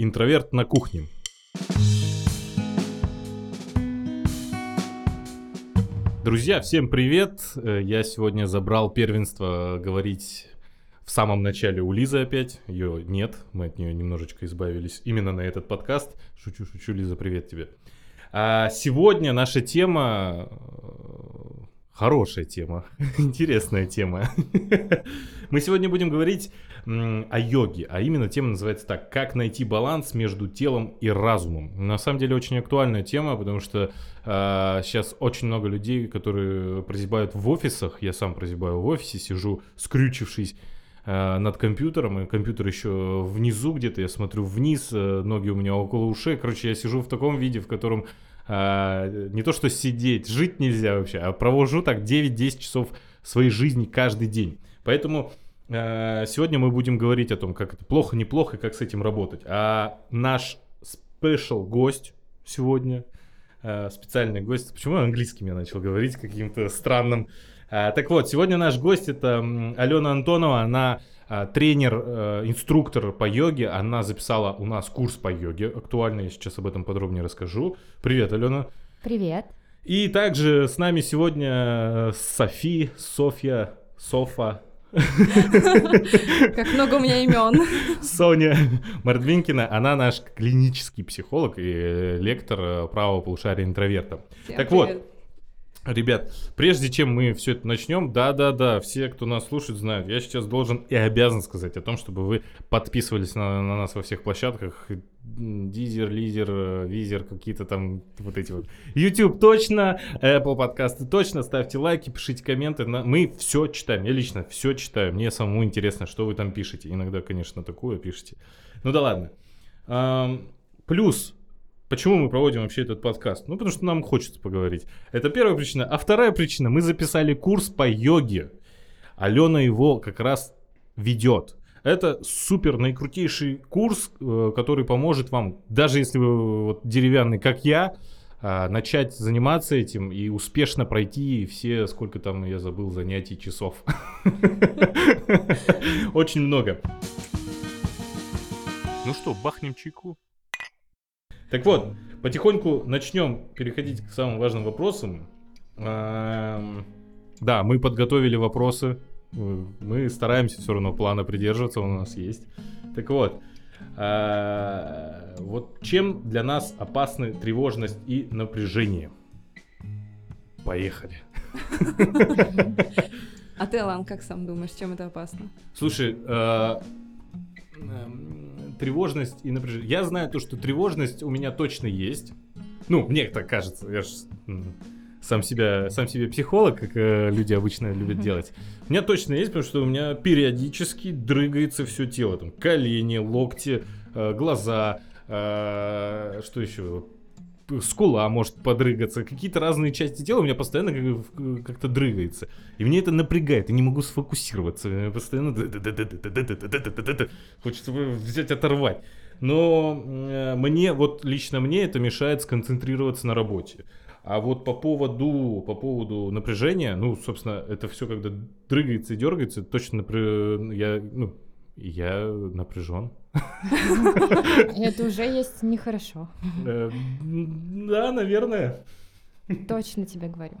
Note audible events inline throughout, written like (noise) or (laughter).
Интроверт на кухне. Друзья, всем привет! Э, Я сегодня забрал первенство говорить в самом начале у Лизы опять. Ее нет, мы от нее немножечко избавились именно на этот подкаст. Шучу, шучу, Лиза, привет тебе. А сегодня наша тема э, хорошая тема, (laughs) интересная тема. (laughs) Мы сегодня будем говорить о йоге, а именно тема называется так, как найти баланс между телом и разумом. На самом деле очень актуальная тема, потому что а, сейчас очень много людей, которые прозябают в офисах, я сам прозябаю в офисе, сижу скрючившись а, над компьютером, и компьютер еще внизу где-то, я смотрю вниз, э, ноги у меня около ушей, короче, я сижу в таком виде, в котором а, не то что сидеть, жить нельзя вообще, а провожу так 9-10 часов своей жизни каждый день. Поэтому э, сегодня мы будем говорить о том, как это плохо, неплохо, и как с этим работать. А наш спешл гость сегодня, э, специальный гость, почему английским я начал говорить каким-то странным. Э, так вот, сегодня наш гость это Алена Антонова, она э, тренер, э, инструктор по йоге, она записала у нас курс по йоге актуальный, я сейчас об этом подробнее расскажу. Привет, Алена. Привет. И также с нами сегодня э, Софи, Софья, Софа, (laughs) Как много у меня имен. Соня Мордвинкина. Она наш клинический психолог и э, лектор э, правого полушария интроверта. Всем Так вот. Ребят, прежде чем мы все это начнем, да-да-да, все, кто нас слушает, знают, я сейчас должен и обязан сказать о том, чтобы вы подписывались на, на нас во всех площадках. Дизер, Лизер, Визер, какие-то там вот эти вот. YouTube точно, Apple подкасты точно, ставьте лайки, пишите комменты. На- Мы все читаем, я лично все читаю. Мне самому интересно, что вы там пишете. Иногда, конечно, такое пишете. Ну да ладно. Плюс, Почему мы проводим вообще этот подкаст? Ну, потому что нам хочется поговорить. Это первая причина. А вторая причина, мы записали курс по йоге. Алена его как раз ведет. Это супер наикрутейший курс, э, который поможет вам, даже если вы вот деревянный, как я, а, начать заниматься этим и успешно пройти все, сколько там, я забыл, занятий часов. (laughs) Очень много. Ну что, бахнем чайку? Так вот, потихоньку начнем переходить к самым важным вопросам. Эм, Да, мы подготовили вопросы. Мы стараемся все равно плана придерживаться, он у нас есть. Так вот, э, вот чем для нас опасны тревожность и напряжение? Поехали. А ты, Алан, как сам думаешь, чем это опасно? Слушай, э, тревожность и напряжение. Я знаю то, что тревожность у меня точно есть. Ну, мне так кажется. Я ж м, сам себя, сам себе психолог, как э, люди обычно любят делать. У меня точно есть, потому что у меня периодически дрыгается все тело. Там колени, локти, э, глаза, э, что еще? Скула может подрыгаться, какие-то разные части тела у меня постоянно как- как-то дрыгается. И мне это напрягает, я не могу сфокусироваться. Я постоянно хочется взять, оторвать. Но э, мне, вот лично мне это мешает сконцентрироваться на работе. А вот по поводу, по поводу напряжения, ну, собственно, это все, когда дрыгается и дергается, точно напря- я, ну, я напряжен. Это уже есть нехорошо. Э, Да, наверное. Точно тебе говорю.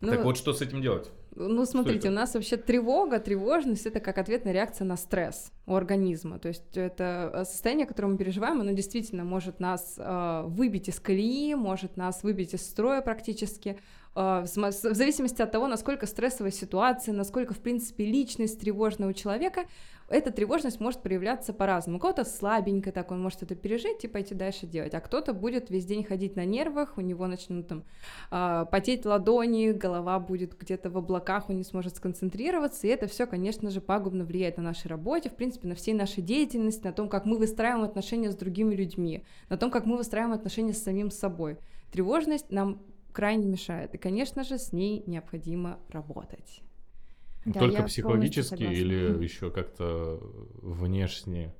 Ну, Так вот, что с этим делать? ну, смотрите, у нас вообще тревога, тревожность — это как ответная реакция на стресс у организма. То есть это э, состояние, которое мы переживаем, оно действительно может нас э, выбить из колеи, может нас выбить из строя практически, э, в зависимости от того, насколько стрессовая ситуация, насколько, в принципе, личность тревожная у человека, эта тревожность может проявляться по-разному. У кого-то слабенько так, он может это пережить и пойти дальше делать, а кто-то будет весь день ходить на нервах, у него начнут там а, потеть ладони, голова будет где-то в облаках, он не сможет сконцентрироваться, и это все, конечно же, пагубно влияет на нашей работе, в принципе, на всей нашей деятельности, на том, как мы выстраиваем отношения с другими людьми, на том, как мы выстраиваем отношения с самим собой. Тревожность нам крайне мешает, и, конечно же, с ней необходимо работать. Да, Только психологически или еще как-то внешне?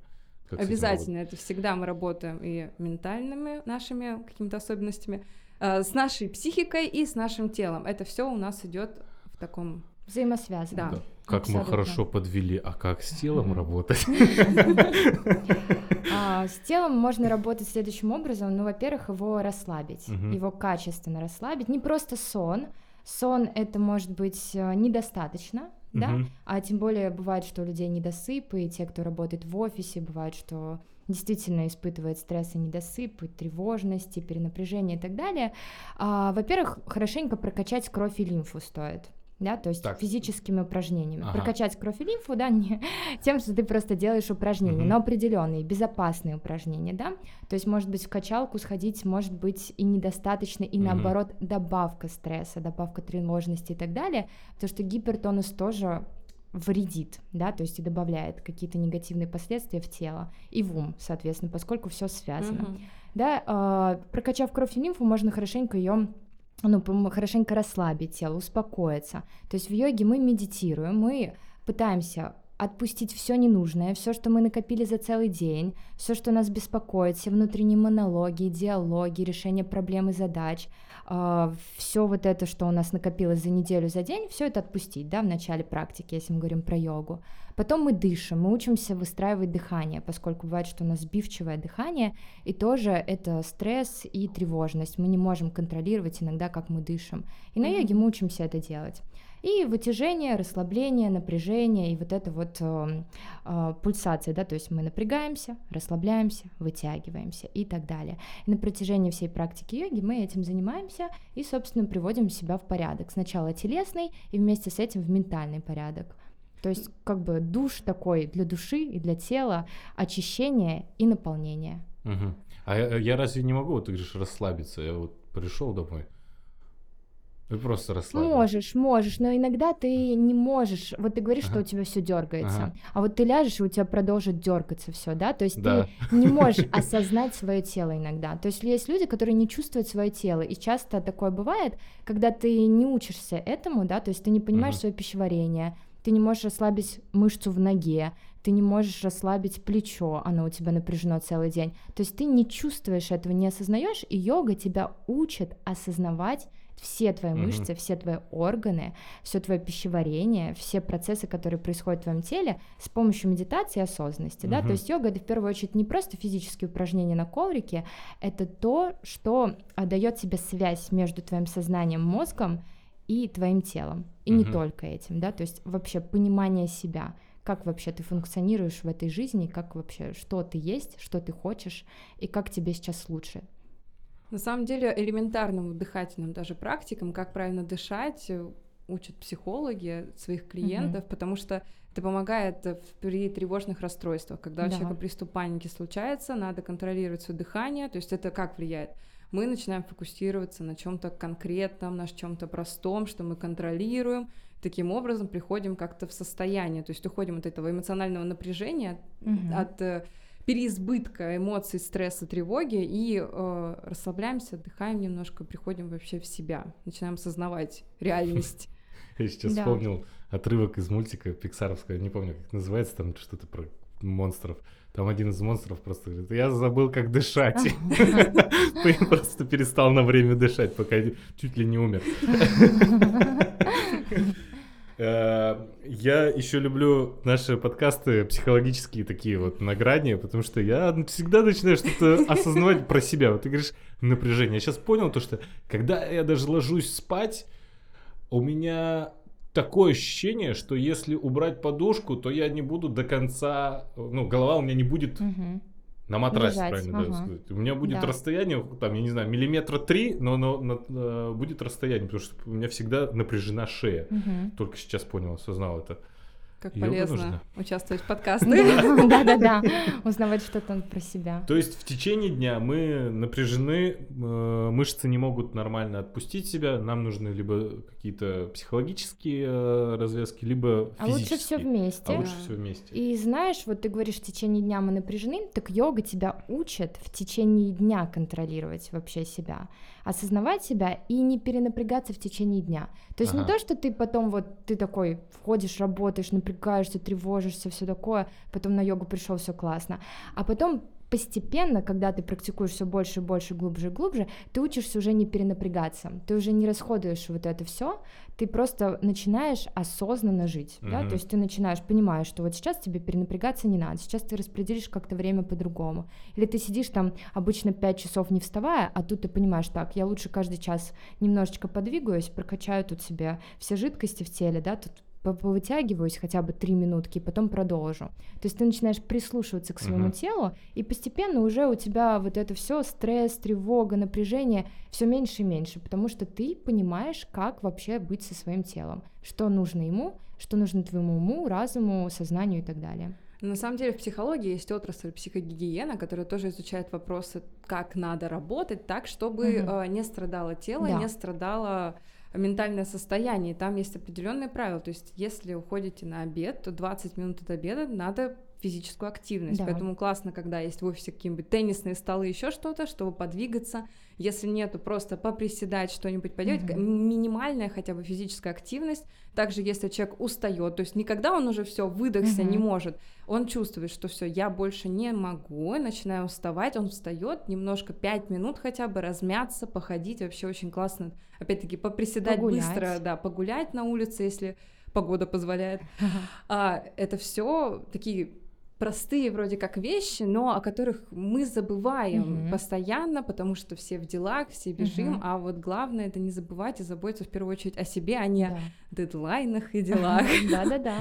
Как Обязательно, это всегда мы работаем и ментальными нашими какими-то особенностями, э, с нашей психикой и с нашим телом. Это все у нас идет в таком Взаимосвязано. Да. работать? Как мы Абсолютно. хорошо подвели, а как с телом работать? (laughs) А, С телом можно работать следующим образом. Ну, во-первых, его расслабить, его качественно расслабить. Не просто сон. Сон это может быть э, недостаточно, да, а тем более бывает, что у людей недосыпы, и те, кто работает в офисе, бывает, что действительно испытывает стресс и недосып, и тревожность, и перенапряжение и так далее. А, во-первых, хорошенько прокачать кровь и лимфу стоит. Да, то есть Так. физическими упражнениями. Ага. Прокачать кровь и лимфу, да, (laughs) не тем, что ты просто делаешь упражнения, Мгм. но определенные, безопасные упражнения, да. То есть, может быть, в качалку сходить, может быть, и недостаточно, и Мгм. наоборот, добавка стресса, добавка тревожности и так далее, потому что гипертонус тоже вредит, да, то есть и добавляет какие-то негативные последствия в тело и в ум, соответственно, поскольку все связано. Мгм. Да, а, прокачав кровь и лимфу, можно хорошенько ее ну, хорошенько расслабить тело, успокоиться. То есть в йоге мы медитируем, мы пытаемся отпустить все ненужное, все, что мы накопили за целый день, все, что нас беспокоит, все внутренние монологи, диалоги, решение проблем и задач, все вот это, что у нас накопилось за неделю, за день, все это отпустить, да, в начале практики, если мы говорим про йогу. Потом мы дышим, мы учимся выстраивать дыхание, поскольку бывает, что у нас сбивчивое дыхание, и тоже это стресс и тревожность. Мы не можем контролировать иногда, как мы дышим. И на йоге мы учимся это делать. И вытяжение, расслабление, напряжение, и вот это вот э, э, пульсация, да, то есть мы напрягаемся, расслабляемся, вытягиваемся и так далее. И на протяжении всей практики йоги мы этим занимаемся и, собственно, приводим себя в порядок. Сначала телесный и вместе с этим в ментальный порядок. То есть как бы душ такой для души и для тела, очищение и наполнение. Мгм. А я, я разве не могу, вот ты говоришь, расслабиться? Я вот пришел домой и просто расслабился. Можешь, можешь, но иногда ты не можешь. Вот ты говоришь, что Ага. у тебя все дергается, Ага. а вот ты ляжешь, и у тебя продолжит дергаться все, да? То есть Да. ты не можешь (laughs) осознать свое тело иногда. То есть есть люди, которые не чувствуют свое тело, и часто такое бывает, когда ты не учишься этому, да, то есть ты не понимаешь Мгм. свое пищеварение, ты не можешь расслабить мышцу в ноге, ты не можешь расслабить плечо, оно у тебя напряжено целый день. То есть ты не чувствуешь этого, не осознаешь, и йога тебя учит осознавать все твои Мгм. мышцы, все твои органы, все твое пищеварение, все процессы, которые происходят в твоем теле с помощью медитации и осознанности. Да? Мгм. То есть йога это в первую очередь не просто физические упражнения на коврике, это то, что дает тебе связь между твоим сознанием, мозгом и твоим телом. И не Мгм. только этим, да, то есть вообще понимание себя, как вообще ты функционируешь в этой жизни, как вообще, что ты есть, что ты хочешь, и как тебе сейчас лучше. На самом деле элементарным дыхательным даже практикам, как правильно дышать, э, учат психологи своих клиентов, потому что это помогает э, при тревожных расстройствах. Когда у Да. человека приступ паники случается, надо контролировать свое дыхание. То есть это как влияет? Мы начинаем фокусироваться на чем-то конкретном, на чем-то простом, что мы контролируем. Таким образом приходим как-то в состояние, то есть уходим от этого эмоционального напряжения, Мгм. от э, переизбытка эмоций, стресса, тревоги и э, расслабляемся, отдыхаем немножко, приходим вообще в себя, начинаем осознавать реальность. Я сейчас вспомнил отрывок из мультика пиксаровского, не помню, как называется, там что-то про монстров. Там один из монстров просто говорит, я забыл, как дышать. И (laughs) Просто перестал на время дышать, пока чуть ли не умер. (laughs) Э, Я еще люблю наши подкасты психологические такие вот на грани, потому что я всегда начинаю что-то осознавать про себя. Вот ты говоришь напряжение. Я сейчас понял то, что когда я даже ложусь спать, у меня такое ощущение, что если убрать подушку, то я не буду до конца, ну, голова у меня не будет. На матрасе, Лежать, правильно да, ага. сказать. У меня будет Да. расстояние, там, я не знаю, миллиметра три, но, но- но, э, будет расстояние, потому что у меня всегда напряжена шея. Мгм. Только сейчас понял, осознал это. Как Йога полезно нужна. участвовать в подкасты. (laughs) Да-да-да, узнавать что-то про себя. То есть в течение дня мы напряжены, э, мышцы не могут нормально отпустить себя, нам нужны либо какие-то психологические э, развязки, либо А лучше физические. все вместе. А лучше все вместе. И знаешь, вот ты говоришь, в течение дня мы напряжены, так йога тебя учит в течение дня контролировать вообще себя, осознавать себя и не перенапрягаться в течение дня. То есть не Ага. то, что ты потом вот ты такой входишь, работаешь, напрягаешься, тревожишься, все такое, потом на йогу пришел, все классно. А потом постепенно, когда ты практикуешь все больше и больше, глубже и глубже, ты учишься уже не перенапрягаться, ты уже не расходуешь вот это все, ты просто начинаешь осознанно жить, mm-hmm. да, то есть ты начинаешь понимаешь, что вот сейчас тебе перенапрягаться не надо, сейчас ты распределишь как-то время по-другому, или ты сидишь там обычно 5 часов не вставая, а тут ты понимаешь, так, я лучше каждый час немножечко подвигаюсь, прокачаю тут себе все жидкости в теле, да, тут повытягиваюсь хотя бы три минутки, и потом продолжу. То есть ты начинаешь прислушиваться к своему uh-huh. телу, и постепенно уже у тебя вот это все стресс, тревога, напряжение все меньше и меньше, потому что ты понимаешь, как вообще быть со своим телом, что нужно ему, что нужно твоему уму, разуму, сознанию и так далее. На самом деле в психологии есть отрасль психогигиена, которая тоже изучает вопросы, как надо работать так, чтобы угу. э, не страдало тело, да. не страдало ментальное состояние. Там есть определенные правила. То есть, если уходите на обед, то 20 минут от обеда надо физическую активность. Да. Поэтому классно, когда есть в офисе какие-нибудь теннисные столы, еще что-то, чтобы подвигаться. Если нету, просто поприседать, что-нибудь поделать. Mm-hmm. Минимальная хотя бы физическая активность. Также, если человек устает, то есть никогда он уже все выдохся, mm-hmm. не может, он чувствует, что все, я больше не могу, начинаю уставать, он встает немножко 5 минут хотя бы размяться, походить, вообще очень классно. Опять-таки поприседать погулять. быстро, да, погулять на улице, если погода позволяет. (laughs) А, это все такие простые вроде как вещи, но о которых мы забываем угу. постоянно, потому что все в делах, все бежим, угу. а вот главное это не забывать и заботиться в первую очередь о себе, а не да. о дедлайнах и делах. (laughs) Да-да-да.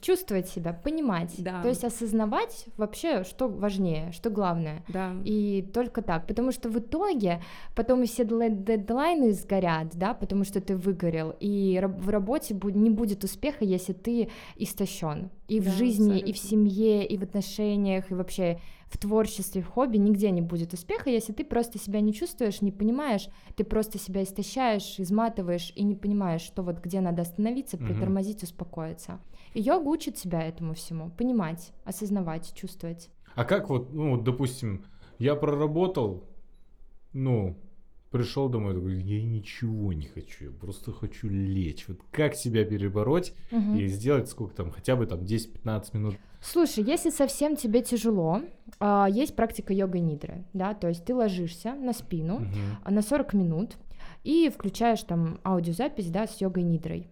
Чувствовать себя, понимать, то есть осознавать вообще, что важнее, что главное. Да. И только так, потому что в итоге потом все дедлайны сгорят, да, потому что ты выгорел, и в работе не будет успеха, если ты истощен и да, в жизни, абсолютно. и в семье, и в отношениях, и вообще в творчестве, в хобби нигде не будет успеха, если ты просто себя не чувствуешь, не понимаешь, ты просто себя истощаешь, изматываешь и не понимаешь, что вот где надо остановиться, притормозить, угу. успокоиться. И йога учит себя этому всему, понимать, осознавать, чувствовать. А как вот, ну, допустим, я проработал, ну, пришел домой, такой, я ничего не хочу, я просто хочу лечь. Вот как себя перебороть угу. и сделать сколько там, хотя бы там 10-15 минут. Слушай, если совсем тебе тяжело, а, есть практика йога нидры, да, то есть ты ложишься на спину угу. на 40 минут и включаешь там аудиозапись, да, с йогой нидрой.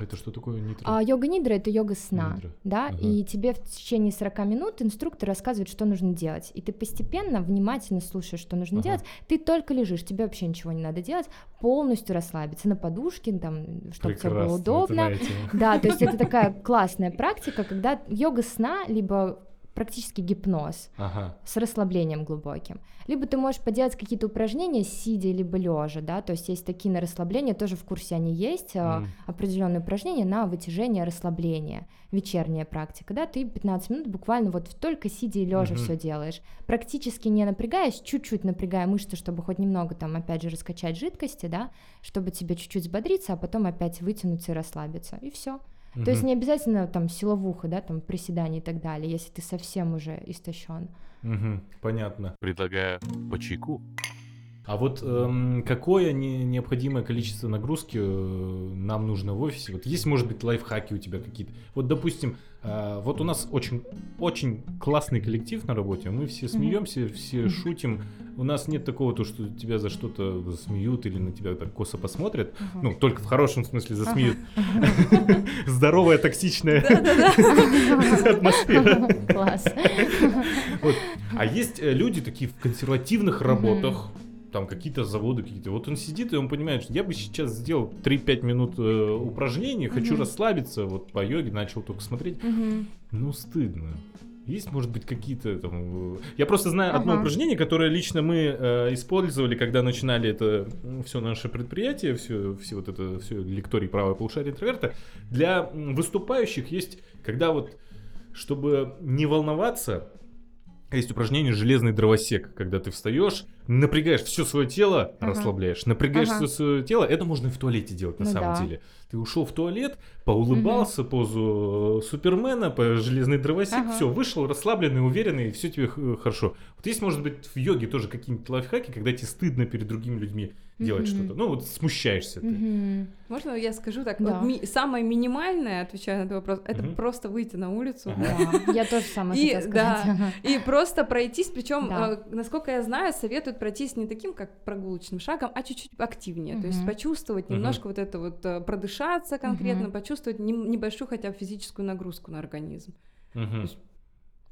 Это что такое нидра? А, йога нидра это йога сна, нидра. да, ага. и тебе в течение 40 минут инструктор рассказывает, что нужно делать, и ты постепенно, внимательно слушаешь, что нужно ага. делать, ты только лежишь, тебе вообще ничего не надо делать, полностью расслабиться на подушке, там, чтобы тебе было удобно. Да, то есть это такая классная практика, когда йога сна, либо практически гипноз ага. с расслаблением глубоким. Либо ты можешь поделать какие-то упражнения сидя либо лежа, да, то есть есть такие на расслабление, тоже в курсе они есть, mm. определенные упражнения на вытяжение, расслабление, вечерняя практика, да, ты 15 минут буквально вот только сидя и лежа mm-hmm. все делаешь, практически не напрягаясь, чуть-чуть напрягая мышцы, чтобы хоть немного там опять же раскачать жидкости, да, чтобы тебе чуть-чуть взбодриться, а потом опять вытянуться и расслабиться, и все. Угу. То есть не обязательно там силовуха, да, там приседания и так далее, если ты совсем уже истощен. Угу, понятно. Предлагаю по чайку. А вот эм, какое не, необходимое количество нагрузки э, нам нужно в офисе? Вот есть, может быть, лайфхаки у тебя какие-то? Вот, допустим, э, вот у нас очень, очень классный коллектив на работе, мы все смеемся, mm-hmm. все шутим. У нас нет такого, то, что тебя за что-то засмеют или на тебя так косо посмотрят. Uh-huh. Ну, только в хорошем смысле засмеют. Здоровая, токсичная атмосфера. Класс. А есть э, люди такие в консервативных работах, там какие-то заводы какие-то. Вот он сидит и он понимает, что я бы сейчас сделал 3-5 минут э, упражнений, хочу угу. расслабиться, вот по йоге начал только смотреть. Угу. Ну, стыдно. Есть, может быть, какие-то там... Э, я просто знаю ага. одно упражнение, которое лично мы э, использовали, когда начинали это все наше предприятие, все, все вот это, все лекторий правой полушария интроверта. Для выступающих есть, когда вот, чтобы не волноваться, есть упражнение «железный дровосек», когда ты встаешь, напрягаешь все свое тело, Ага. расслабляешь, напрягаешь Ага. все свое тело, это можно и в туалете делать на Ну самом да. деле. Ты ушел в туалет, поулыбался, позу э, Супермена, по железный дровосек, Ага. все, вышел расслабленный, уверенный, все тебе х- хорошо. Вот есть, может быть, в йоге тоже какие-нибудь лайфхаки, когда тебе стыдно перед другими людьми делать Мгм. что-то. Ну, вот смущаешься ты. Мгм. Можно я скажу так? Да. Вот ми- самое минимальное, отвечая на этот вопрос, это Мгм. просто выйти на улицу. Я тоже самое хотела сказать. И просто пройтись, причем, Да. насколько я знаю, советуют пройтись не таким, как прогулочным шагом, а чуть-чуть активнее. То есть почувствовать немножко вот это вот, э, продышаться конкретно, почувствовать небольшую хотя бы физическую нагрузку на организм.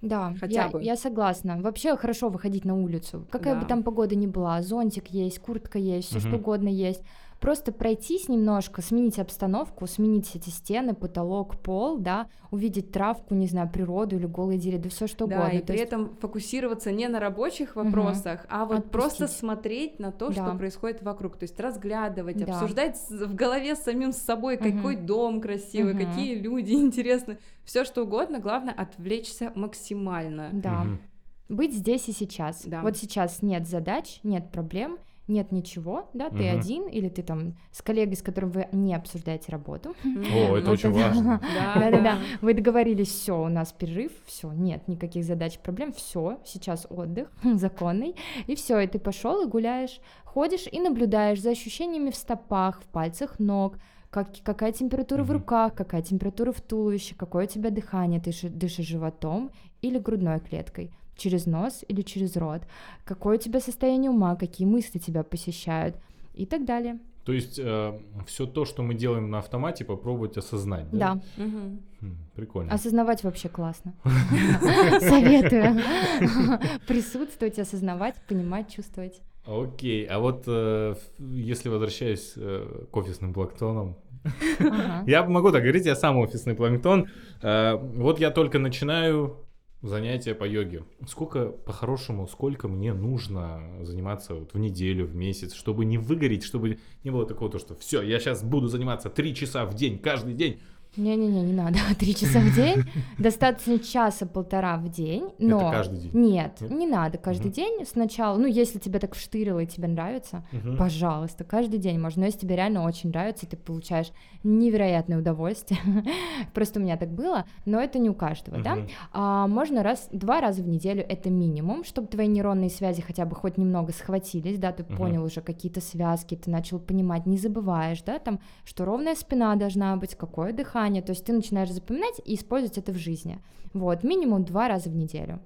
Да, Хотя я, бы. я согласна. Вообще хорошо выходить на улицу. Какая бы Да. там погода ни была, зонтик есть, куртка есть, все что угодно есть. Просто пройтись немножко, сменить обстановку, сменить эти стены, потолок, пол, да, увидеть травку, не знаю, природу или голые деревья, да все что да, угодно. и То при есть- этом фокусироваться не на рабочих вопросах, а вот просто Отпустить. смотреть на то, Да. что происходит вокруг. То есть разглядывать, Да. обсуждать с- в голове с самим собой, Мгм. какой дом красивый, Мгм. какие люди (laughs) интересны. Все что угодно, главное отвлечься максимально. Да. Мгм. Быть здесь и сейчас. Да. Вот сейчас нет задач, нет проблем, нет ничего, да, ты Мгм. один или ты там с коллегой, с которым вы не обсуждаете работу. О, это (laughs) очень важно. Да-да-да. Вы договорились, все, у нас перерыв, все, нет никаких задач, проблем, все, сейчас отдых (laughs) законный, и все, и ты пошел и гуляешь, ходишь и наблюдаешь за ощущениями в стопах, в пальцах ног, как, какая температура в Мгм. руках, какая температура в туловище, какое у тебя дыхание, ты ши- дышишь животом или грудной клеткой, через нос или через рот, какое у тебя состояние ума, какие мысли тебя посещают и так далее. То есть все то, что мы делаем на автомате, попробовать осознать. Да. Да. Хм, Прикольно. осознавать вообще классно. (laughs) Советую (laughs) присутствовать, осознавать, понимать, чувствовать. Окей, а вот э, если возвращаюсь э, к офисным планктонам, Ага. (laughs) я могу так говорить, я сам офисный планктон. Э, вот я только начинаю занятия по йоге. Сколько, по-хорошему, сколько мне нужно заниматься вот в неделю, в месяц, чтобы не выгореть, чтобы не было такого, то, что все, я сейчас буду заниматься три часа в день, каждый день. Не-не-не, не надо (laughs) три часа в день. (laughs) Достаточно часа-полтора в день, но... Это каждый день. Нет, Нет? не надо каждый Мгм. день. Сначала, ну, если тебе так вштырило и тебе нравится, Мгм. пожалуйста, каждый день можно. Но если тебе реально очень нравится, ты получаешь невероятное удовольствие. (laughs) Просто у меня так было, но это не у каждого, да? Мгм. А, можно раз, два раза в неделю, это минимум, чтобы твои нейронные связи хотя бы хоть немного схватились, да, ты Мгм. понял уже какие-то связки, ты начал понимать, не забываешь, да, там, что ровная спина должна быть, какое дыхание, то есть ты начинаешь запоминать и использовать это в жизни. Вот, минимум два раза в неделю.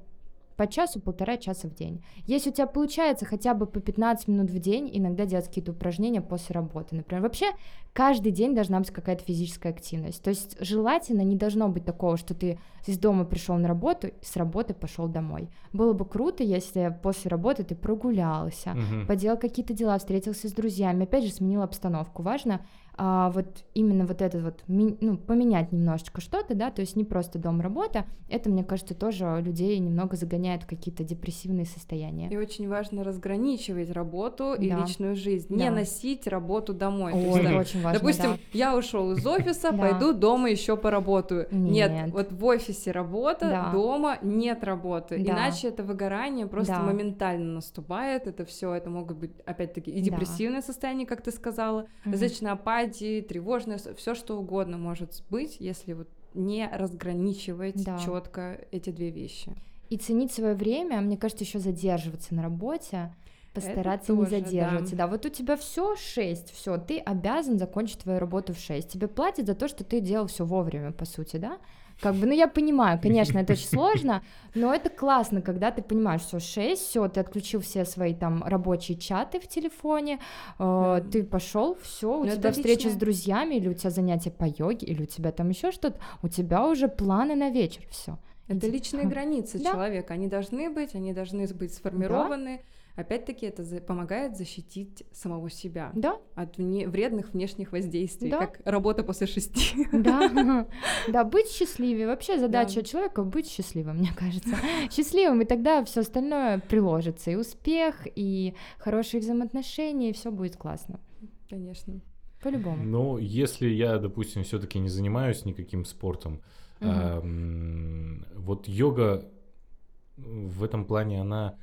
По часу, полтора часа в день. Если у тебя получается хотя бы по 15 минут в день, иногда делать какие-то упражнения после работы, например. Вообще, каждый день должна быть какая-то физическая активность. То есть желательно не должно быть такого, что ты из дома пришел на работу, с работы пошел домой. Было бы круто, если после работы ты прогулялся, Мгм. поделал какие-то дела, встретился с друзьями, опять же сменил обстановку. Важно а, вот именно вот это вот, ну, поменять немножечко что-то, да, то есть не просто дом-работа, это, мне кажется, тоже людей немного загоняет в какие-то депрессивные состояния. И очень важно разграничивать работу и Да. личную жизнь, Да. не носить работу домой. То есть, там, очень важно, Допустим, да. я ушел из офиса, (laughs) Да. пойду дома еще поработаю. Нет. Нет. вот в офисе работа, Да. дома нет работы. Да. Иначе это выгорание просто Да. моментально наступает. Это все, это могут быть опять-таки и Да. депрессивное состояние, как ты сказала, различные апатии, тревожное, все что угодно может быть, если вот не разграничивать Да. четко эти две вещи. И ценить свое время, мне кажется, еще задерживаться на работе, постараться не тоже, да. задерживаться. Да. вот у тебя все 6, все, ты обязан закончить твою работу в 6. Тебе платят за то, что ты делал все вовремя, по сути, да? Как бы, ну я понимаю, конечно, это очень (laughs) сложно, но это классно, когда ты понимаешь, что 6, все, ты отключил все свои там рабочие чаты в телефоне, э, Да. ты пошел, все, у Ну, тебя встреча с друзьями, или у тебя занятия по йоге, или у тебя там еще что-то, у тебя уже планы на вечер, все. Это личные границы Да. человека. Они должны быть, они должны быть сформированы. Опять-таки, это за- помогает защитить самого себя Да, от вне- вредных внешних воздействий, Да. как работа после шести. Да, (laughs) да, быть счастливее. Вообще задача Да. человека быть счастливым, мне кажется. (laughs) Счастливым, и тогда все остальное приложится. И успех, и хорошие взаимоотношения, и все будет классно. Конечно. По-любому. Ну, если я, допустим, все-таки не занимаюсь никаким спортом, Мгм. ам, вот йога в этом плане, она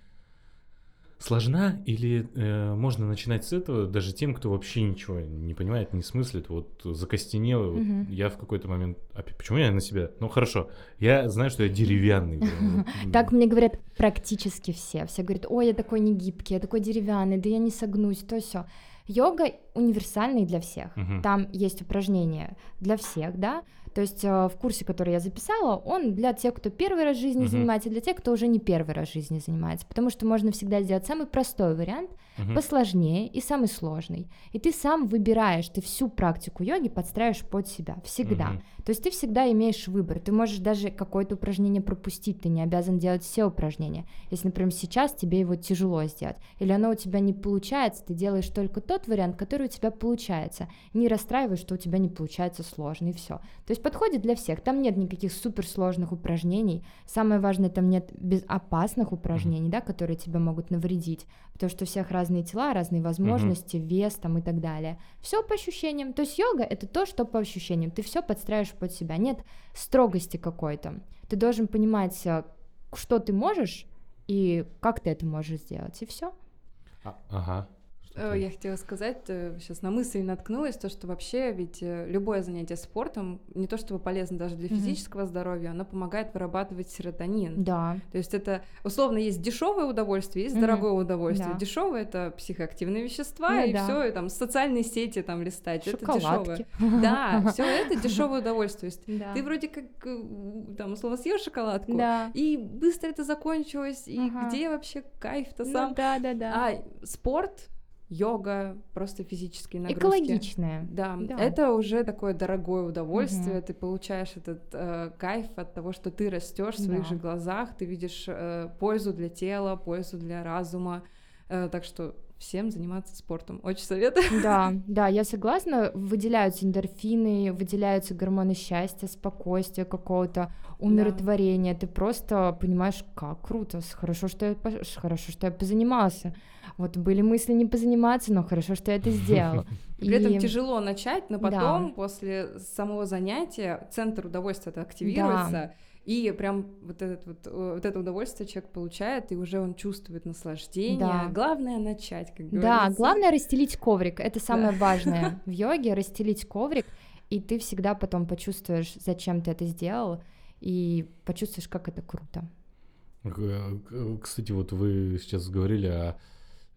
сложна или э, можно начинать с этого даже тем, кто вообще ничего не понимает, не смыслит, вот закостенел, вот Мгм. я в какой-то момент, опять, почему я на себя, ну хорошо, я знаю, что я деревянный. (laughs) Так мне говорят практически все. Все говорят, ой, я такой не гибкий, я такой деревянный, да я не согнусь, то все. Йога универсальный для всех. Там есть упражнения для всех, да. То есть э, в курсе, который я записала, он для тех, кто первый раз в жизни Мгм. занимается, и для тех, кто уже не первый раз в жизни занимается. Потому что можно всегда сделать самый простой вариант, Мгм. посложнее и самый сложный. И ты сам выбираешь, ты всю практику йоги подстраиваешь под себя, всегда. Мгм. То есть ты всегда имеешь выбор. Ты можешь даже какое-то упражнение пропустить, ты не обязан делать все упражнения. Если, например, сейчас тебе его тяжело сделать, или оно у тебя не получается, ты делаешь только тот вариант, который у тебя получается. Не расстраивай, что у тебя не получается сложно, и все. То есть подходит для всех. Там нет никаких суперсложных упражнений. Самое важное, там нет безопасных упражнений, да, которые тебе могут навредить. Потому что у всех разные тела, разные возможности, вес там и так далее. Все по ощущениям. То есть йога это то, что по ощущениям. Ты все подстраиваешь под себя. Нет строгости какой-то. Ты должен понимать, э, что ты можешь и как ты это можешь сделать. И все. А- Ага. Э, Я хотела сказать, сейчас на мысль наткнулась, то, что вообще ведь э, любое занятие спортом не то чтобы полезно даже для физического здоровья, оно помогает вырабатывать серотонин. Да. То есть это условно есть дешевое удовольствие, есть Мгм. дорогое удовольствие. Да. Дешевое это психоактивные вещества Ну и да. все, и там социальные сети там листать. Это дешевое. Шоколадки. Да, (laughs) все это дешевое удовольствие. Да. Ты вроде как э, там условно съел шоколадку, Да. и быстро это закончилось, и Ага. где вообще кайф-то Ну сам? да, да, да. А спорт, йога, просто физические нагрузки. Экологичное. Да, Да. это уже такое дорогое удовольствие. Мгм. Ты получаешь этот э, кайф от того, что ты растешь в своих Да. же глазах, ты видишь э, пользу для тела, пользу для разума. Э, так что всем заниматься спортом. Очень советую. (laughs) Да, (laughs) да, я согласна. Выделяются эндорфины, выделяются гормоны счастья, спокойствия какого-то, умиротворения. Ты просто понимаешь, как круто, хорошо, что я, хорошо, что я позанимался. Вот были мысли не позаниматься, но хорошо, что я это сделал. (laughs) При этом И- тяжело начать, но Да. потом, после самого занятия, центр удовольствия активируется. И прям вот, этот вот, э, вот это удовольствие человек получает, и уже он чувствует наслаждение. Да. Главное начать, как Да, говорится. главное расстелить коврик. Это самое важное (laughs) в йоге, расстелить коврик, и ты всегда потом почувствуешь, зачем ты это сделал, и почувствуешь, как это круто. Кстати, вот вы сейчас говорили о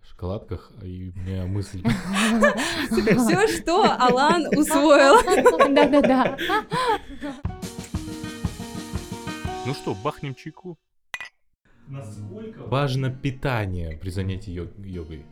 шоколадках, и у меня мысль... (laughs) Все, что Алан усвоил. (laughs) Да-да-да. Ну что, бахнем чайку? Насколько важно питание при занятии йог- йогой?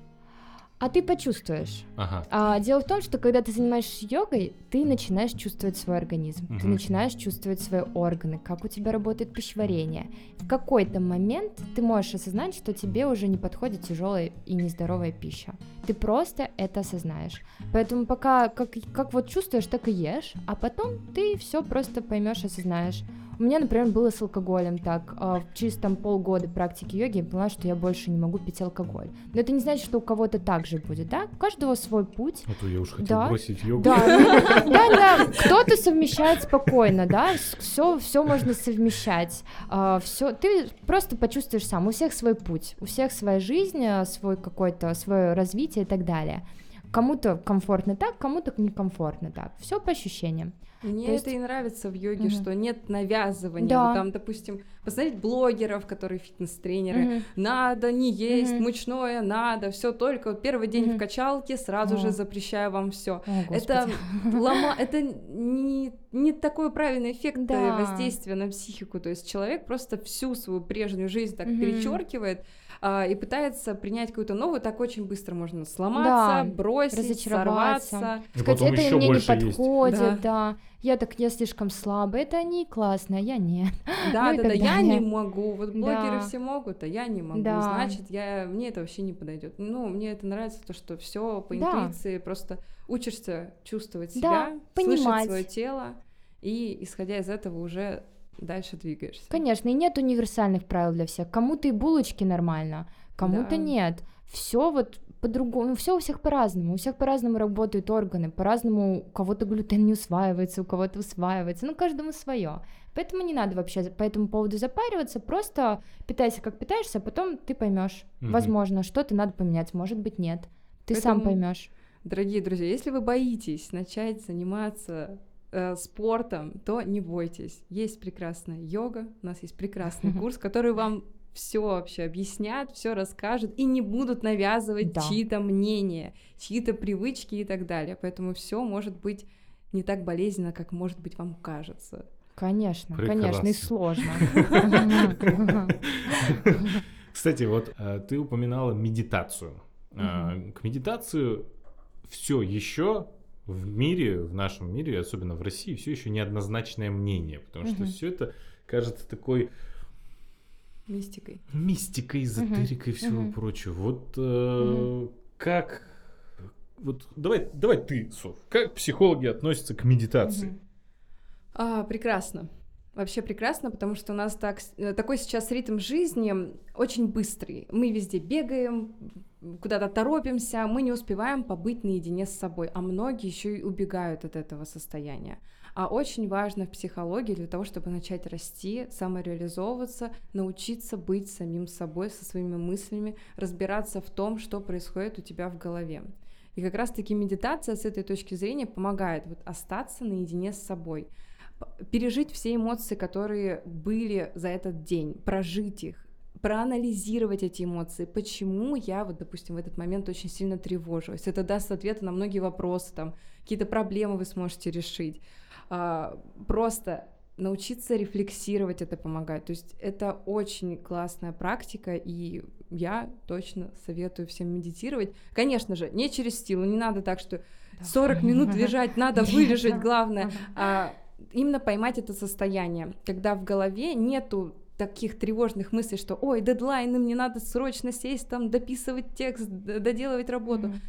А ты почувствуешь. Ага. А, дело в том, что когда ты занимаешься йогой, ты начинаешь чувствовать свой организм, ты Мгм. начинаешь чувствовать свои органы, как у тебя работает пищеварение. В какой-то момент ты можешь осознать, что тебе уже не подходит тяжелая и нездоровая пища. Ты просто это осознаешь. Поэтому пока как, как вот чувствуешь, так и ешь, а потом ты все просто поймешь, осознаешь. У меня, например, было с алкоголем так. а, Через там полгода практики йоги я поняла, что я больше не могу пить алкоголь. Но это не значит, что у кого-то так же будет, да? У каждого свой путь. А то я уж хотел Да. бросить йогу. Да, ну, (laughs) да, да, кто-то совмещает спокойно, да, все, все можно совмещать, все, ты просто почувствуешь сам, у всех свой путь, у всех своя жизнь, а, свой какой-то, свое развитие и так далее. Кому-то комфортно так, кому-то некомфортно так, все по ощущениям. Мне То есть- это и нравится в йоге, Мгм. что нет навязывания. Да. Вот там, допустим, посмотреть блогеров, которые фитнес-тренеры. Мгм. Надо не есть Мгм. мучное, надо, все только первый день Мгм. в качалке, сразу О. же запрещаю вам все. Это (laughs) лома... это не, не такой правильный эффект э, Да. воздействия на психику. То есть человек просто всю свою прежнюю жизнь так Мгм. перечеркивает а, и пытается принять какую-то новую, так очень быстро можно сломаться, Да, бросить, разочароваться. сорваться. И Сказать, это еще мне не подходит, Да. да. Я так, я слишком слабая, это они классные, а я нет. (laughs) Да, Ну да, да, я не могу. Вот блогеры Да. все могут, а я не могу. Да. Значит, я мне это вообще не подойдет. Ну, мне это нравится, то, что все по Да. интуиции, просто учишься чувствовать Да, себя, понимать. слышать свое тело, и исходя из этого уже дальше двигаешься. Конечно, и нет универсальных правил для всех. Кому-то и булочки нормально, кому-то Да. нет. Все вот по-другому, все у всех по-разному, у всех по-разному работают органы, по-разному у кого-то глютен не усваивается, у кого-то усваивается, ну каждому свое. Поэтому не надо вообще по этому поводу запариваться, просто питайся как питаешься, а потом ты поймешь. Мгм. Возможно, что-то надо поменять, может быть, нет. Ты сам Поэтому- поймешь. Дорогие друзья, если вы боитесь начать заниматься э, спортом, то не бойтесь. Есть прекрасная йога, у нас есть прекрасный (laughs) курс, который вам все вообще объяснят, все расскажет и не будут навязывать Да. чьи-то мнения, чьи-то привычки и так далее. Поэтому все может быть не так болезненно, как может быть вам кажется. Конечно, конечно, и Прекрасно. сложно. (laughs) Кстати, вот э, ты упоминала медитацию. А, К медитации все еще в мире, в нашем мире, особенно в России, все еще неоднозначное мнение, потому что все это кажется такой Мистикой. мистикой, эзотерикой и всего Мгм. прочего. Вот э, как... Вот давай, давай ты, Соф, как психологи относятся к медитации? Мгм. А, прекрасно. Вообще прекрасно, потому что у нас так, э, такой сейчас ритм жизни очень быстрый. Мы везде бегаем, куда-то торопимся, мы не успеваем побыть наедине с собой, а многие еще и убегают от этого состояния. А очень важно в психологии для того, чтобы начать расти, самореализовываться, научиться быть самим собой, со своими мыслями, разбираться в том, что происходит у тебя в голове. И как раз-таки медитация с этой точки зрения помогает вот остаться наедине с собой, пережить все эмоции, которые были за этот день, прожить их, проанализировать эти эмоции, почему я вот, допустим, в этот момент очень сильно тревожусь. Это даст ответы на многие вопросы, там, какие-то проблемы вы сможете решить. А, Просто научиться рефлексировать это помогает. То есть это очень классная практика, и я точно советую всем медитировать. Конечно же, не через силу, не надо так, что 40 минут лежать, надо (laughs) вылежать, главное. А именно поймать это состояние, когда в голове нету таких тревожных мыслей, что ой, дедлайны, мне надо срочно сесть, там, дописывать текст, доделывать работу. Мгм.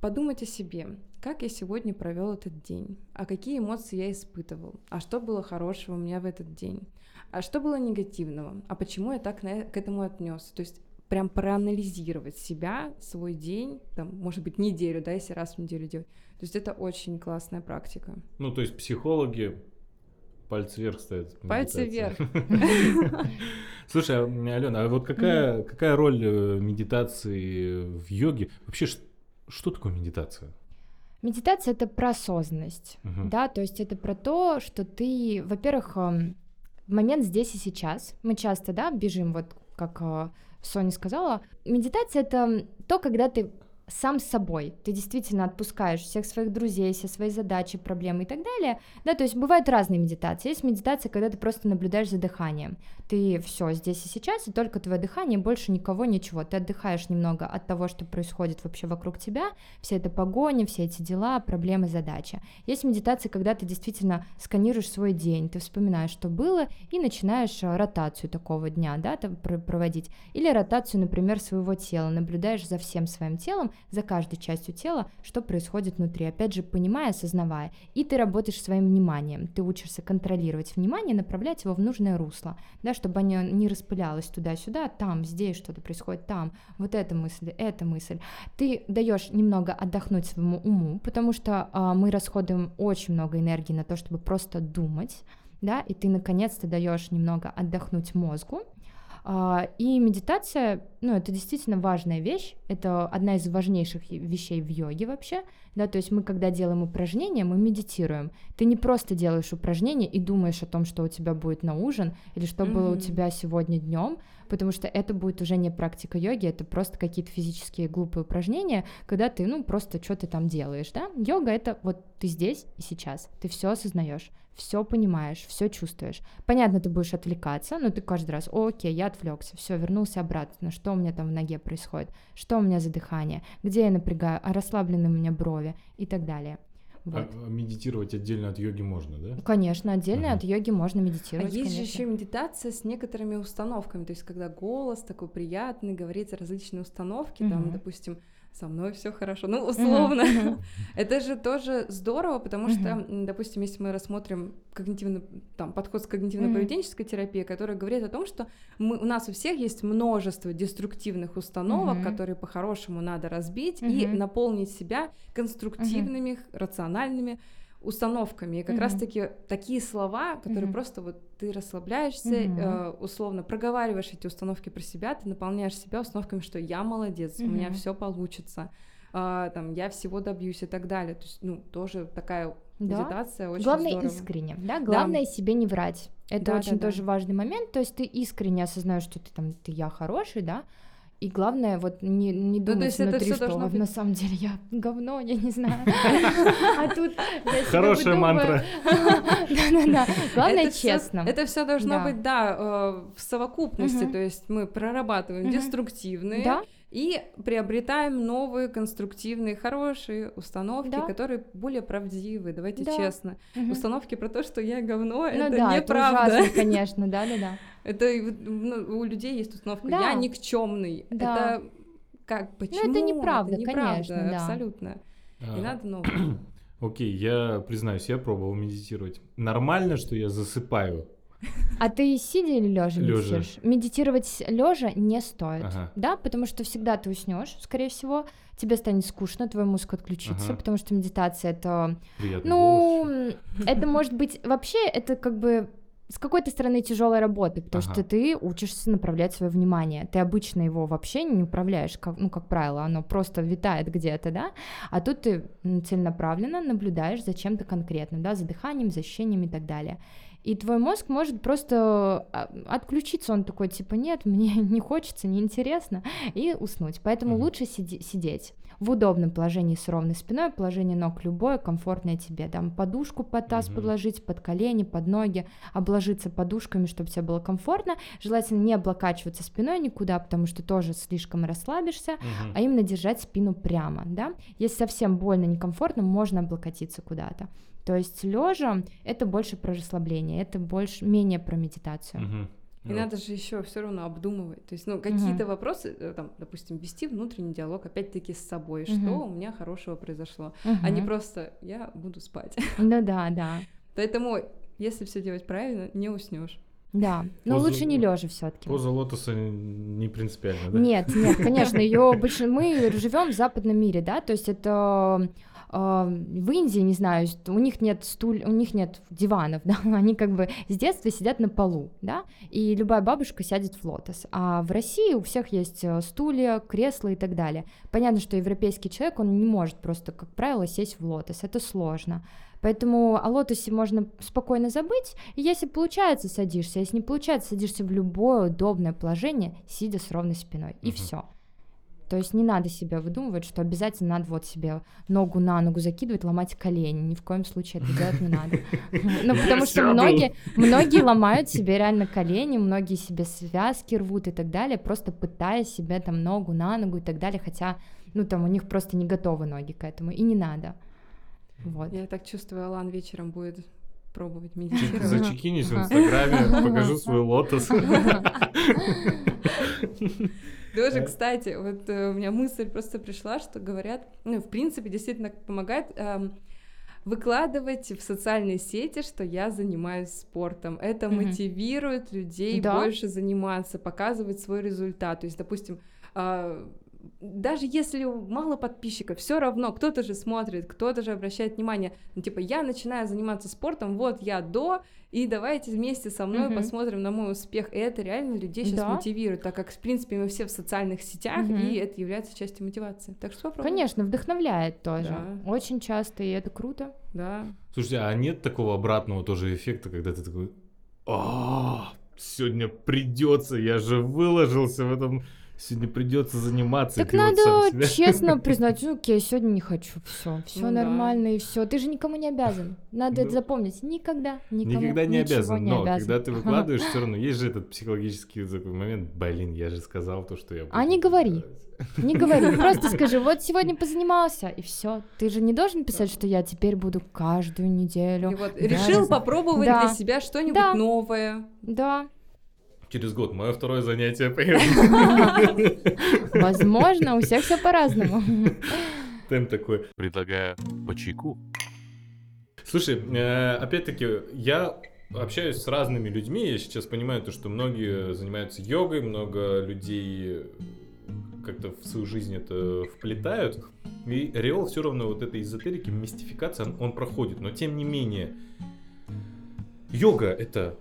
Подумать о себе, как я сегодня провел этот день, а какие эмоции я испытывал, а что было хорошего у меня в этот день, а что было негативного, а почему я так к этому отнесся. То есть прям проанализировать себя, свой день, там, может быть, неделю, да, если раз в неделю делать. То есть это очень классная практика. Ну, то есть психологи пальцы вверх ставят. в Пальцы медитации. (laughs) Слушай, а, Алена, а вот какая, какая роль э, медитации в йоге? Вообще, что такое медитация? Медитация это про осознанность, Мгм. да, то есть это про то, что ты, во-первых, эм, момент здесь и сейчас. Мы часто, да, бежим, вот как э, Соня сказала. Медитация это то, когда ты сам с собой, ты действительно отпускаешь всех своих друзей, все свои задачи, проблемы и так далее, да, то есть бывают разные медитации. Есть медитация, когда ты просто наблюдаешь за дыханием. Ты все здесь и сейчас, и только твое дыхание, больше никого, ничего. Ты отдыхаешь немного от того, что происходит вообще вокруг тебя, вся эта погоня, все эти дела, проблемы, задачи. Есть медитация, когда ты действительно сканируешь свой день, ты вспоминаешь, что было, и начинаешь э, ротацию такого дня, да, проводить. Или ротацию, например, своего тела, наблюдаешь за всем своим телом, за каждой частью тела, что происходит внутри, опять же, понимая, осознавая. И ты работаешь своим вниманием, ты учишься контролировать внимание, направлять его в нужное русло, да, чтобы оно не распылялось туда-сюда, там, здесь что-то происходит, там, вот эта мысль, эта мысль. Ты даешь немного отдохнуть своему уму, потому что а, мы расходуем очень много энергии на то, чтобы просто думать, да, и ты наконец-то даешь немного отдохнуть мозгу. А, И медитация, ну, это действительно важная вещь, это одна из важнейших вещей в йоге вообще, да, то есть мы, когда делаем упражнения, мы медитируем. Ты не просто делаешь упражнения и думаешь о том, что у тебя будет на ужин или что было у тебя сегодня днем, потому что это будет уже не практика йоги, это просто какие-то физические глупые упражнения, когда ты, ну, просто что ты там делаешь, да? Йога это вот ты здесь и сейчас, ты все осознаешь, все понимаешь, все чувствуешь. Понятно, ты будешь отвлекаться, но ты каждый раз, «О, окей, я отвлекся, все, вернулся обратно, что у меня там в ноге происходит, что у меня за дыхание, где я напрягаю, а расслаблены у меня брови и так далее. Вот. А, а медитировать отдельно от йоги можно, да? Конечно, отдельно Мгм. от йоги можно А медитировать. есть же конечно. еще медитация с некоторыми установками, то есть когда голос такой приятный, говорится различные установки, там, Мгм. допустим, со мной все хорошо, ну условно. мгм. (laughs) Это же тоже здорово, потому что, Мгм. м, допустим, если мы рассмотрим когнитивно, там, подход с когнитивно-поведенческой терапией, которая говорит о том, что мы, у нас у всех есть множество деструктивных установок, которые по-хорошему надо разбить и наполнить себя конструктивными, рациональными установками. И как Мгм. раз-таки такие слова, которые Мгм. просто вот ты расслабляешься, Мгм. э, условно проговариваешь эти установки про себя, ты наполняешь себя установками, что я молодец, у меня все получится, а, там я всего добьюсь и так далее. То есть, ну, тоже такая Да. медитация очень Главное здорово. искренне, да, главное себе не врать. Это Да, очень да, да. тоже важный момент. То есть ты искренне осознаешь, что ты там ты я хороший, да. И главное, вот не, не Ну, то думать есть это внутри, всё что должно быть- на самом деле я (laughs) говно, я не знаю. (laughs) А тут Хорошая мантра. (laughs) Да-да-да. Главное, это честно. это все должно быть, да, э, в совокупности. То есть мы прорабатываем деструктивные и приобретаем новые конструктивные, хорошие установки, Да. которые более правдивые. Давайте Да. честно. Мгм. Установки про то, что я говно, Ну это да, это неправда. ужасно, (laughs) конечно, да-да-да. Это ну, у людей есть установка Да. я никчемный. Да. Это как почему? это неправда, неправда, конечно, да. абсолютно. А, И надо новое. (clears throat) Окей, я признаюсь, я пробовал медитировать. Нормально, что я засыпаю. А ты сидя или лежа медитируешь? Медитировать лежа не стоит, Ага. да, потому что всегда ты уснешь, скорее всего, тебе станет скучно, твой мозг отключится, Ага. потому что медитация это, Приятный ну, голос. это может быть вообще это как бы с какой-то стороны тяжелая работа, потому Ага. что ты учишься направлять свое внимание. Ты обычно его вообще не управляешь, как, ну, как правило, оно просто витает где-то, да, а тут ты целенаправленно наблюдаешь за чем-то конкретным, да, за дыханием, за ощущением и так далее. И твой мозг может просто а, отключиться, он такой, типа, нет, мне (laughs) не хочется, неинтересно, (laughs) и уснуть. Поэтому Мгм. лучше сиди- сидеть в удобном положении с ровной спиной, положение ног любое, комфортное тебе. Там подушку под таз Мгм. подложить, под колени, под ноги, обложиться подушками, чтобы тебе было комфортно. Желательно не облокачиваться спиной никуда, потому что тоже слишком расслабишься, Мгм. а именно держать спину прямо, да. Если совсем больно, некомфортно, можно облокотиться куда-то. То есть лежа это больше про расслабление, это больше менее про медитацию. Мгм. И Вот. надо же еще все равно обдумывать. То есть, ну, какие-то вопросы, э, там, допустим, вести внутренний диалог опять-таки с собой, Мгм. что у меня хорошего произошло, а не просто я буду спать. (laughs) Ну да, да, Поэтому, если все делать правильно, не уснешь. да. Но Позу- лучше не лежа все-таки. Поза лотоса не принципиально, да? Нет, нет, конечно, ее больше мы живем в западном мире, да, то есть это в Индии, не знаю, у них нет стуль, у них нет диванов, (laughs) да, они как бы с детства сидят на полу, да, и любая бабушка сядет в лотос, а в России у всех есть э, стулья, кресла и так далее. Понятно, что европейский человек, он не может просто, как правило, сесть в лотос, это сложно. Поэтому о лотосе можно спокойно забыть, и если получается, садишься, если не получается, садишься в любое удобное положение, сидя с ровной спиной, и Мгм. все. То есть не надо себе выдумывать, что обязательно надо вот себе ногу на ногу закидывать, ломать колени. Ни в коем случае это делать не надо. (laughs) Ну, потому что многие, многие ломают себе реально колени, многие себе связки рвут и так далее, просто пытаясь себе там ногу на ногу и так далее, хотя, ну, там у них просто не готовы ноги к этому, и не надо. Вот. Я так чувствую, Алан вечером будет пробовать медитировать. Зачекинись в. Инстаграме, (laughs) покажу свой лотос. (laughs) Тоже, кстати, вот э, у меня мысль просто пришла, что говорят, ну, в принципе, действительно помогает эм, выкладывать в социальные сети, что я занимаюсь спортом. Это мотивирует людей Да. больше заниматься, показывать свой результат. То есть, допустим, а, даже если мало подписчиков, все равно кто-то же смотрит, кто-то же обращает внимание. Ну, типа, я начинаю заниматься спортом, вот я до, и давайте вместе со мной Мгм. посмотрим на мой успех. И это реально людей сейчас Да. мотивирует, так как, в принципе, мы все в социальных сетях, Мгм. и это является частью мотивации. Так что попробуй. Конечно, вдохновляет тоже. Да. Очень часто, и это круто. Да. Слушайте, а нет такого обратного тоже эффекта, когда ты такой, а сегодня придется, я же выложился в этом, сегодня придется заниматься. Так вот надо честно (laughs) признать, ну окей, сегодня не хочу, все, все Ну да. нормально и все. Ты же никому не обязан. Надо это Ну. запомнить. Никогда, никому Никогда не обязан, не но обязан. когда ты выкладываешь, все равно есть же этот психологический такой момент, блин, я же сказал то, что я буду. А не говори. делать». Не говори, (laughs) просто скажи, вот сегодня позанимался, и все. Ты же не должен писать, что я теперь буду каждую И неделю. вот Да, решил попробовать Да. для себя что-нибудь Да. новое. Да, Через год мое второе занятие (laughs) возможно, у всех все по-разному. Темп такой. Предлагаю по чайку. Слушай, э, опять-таки, я общаюсь с разными людьми, я сейчас понимаю то, что многие занимаются йогой, много людей как-то в свою жизнь это вплетают. И ореол все равно вот этой эзотерики, мистификация, он, он проходит. Но тем не менее, йога это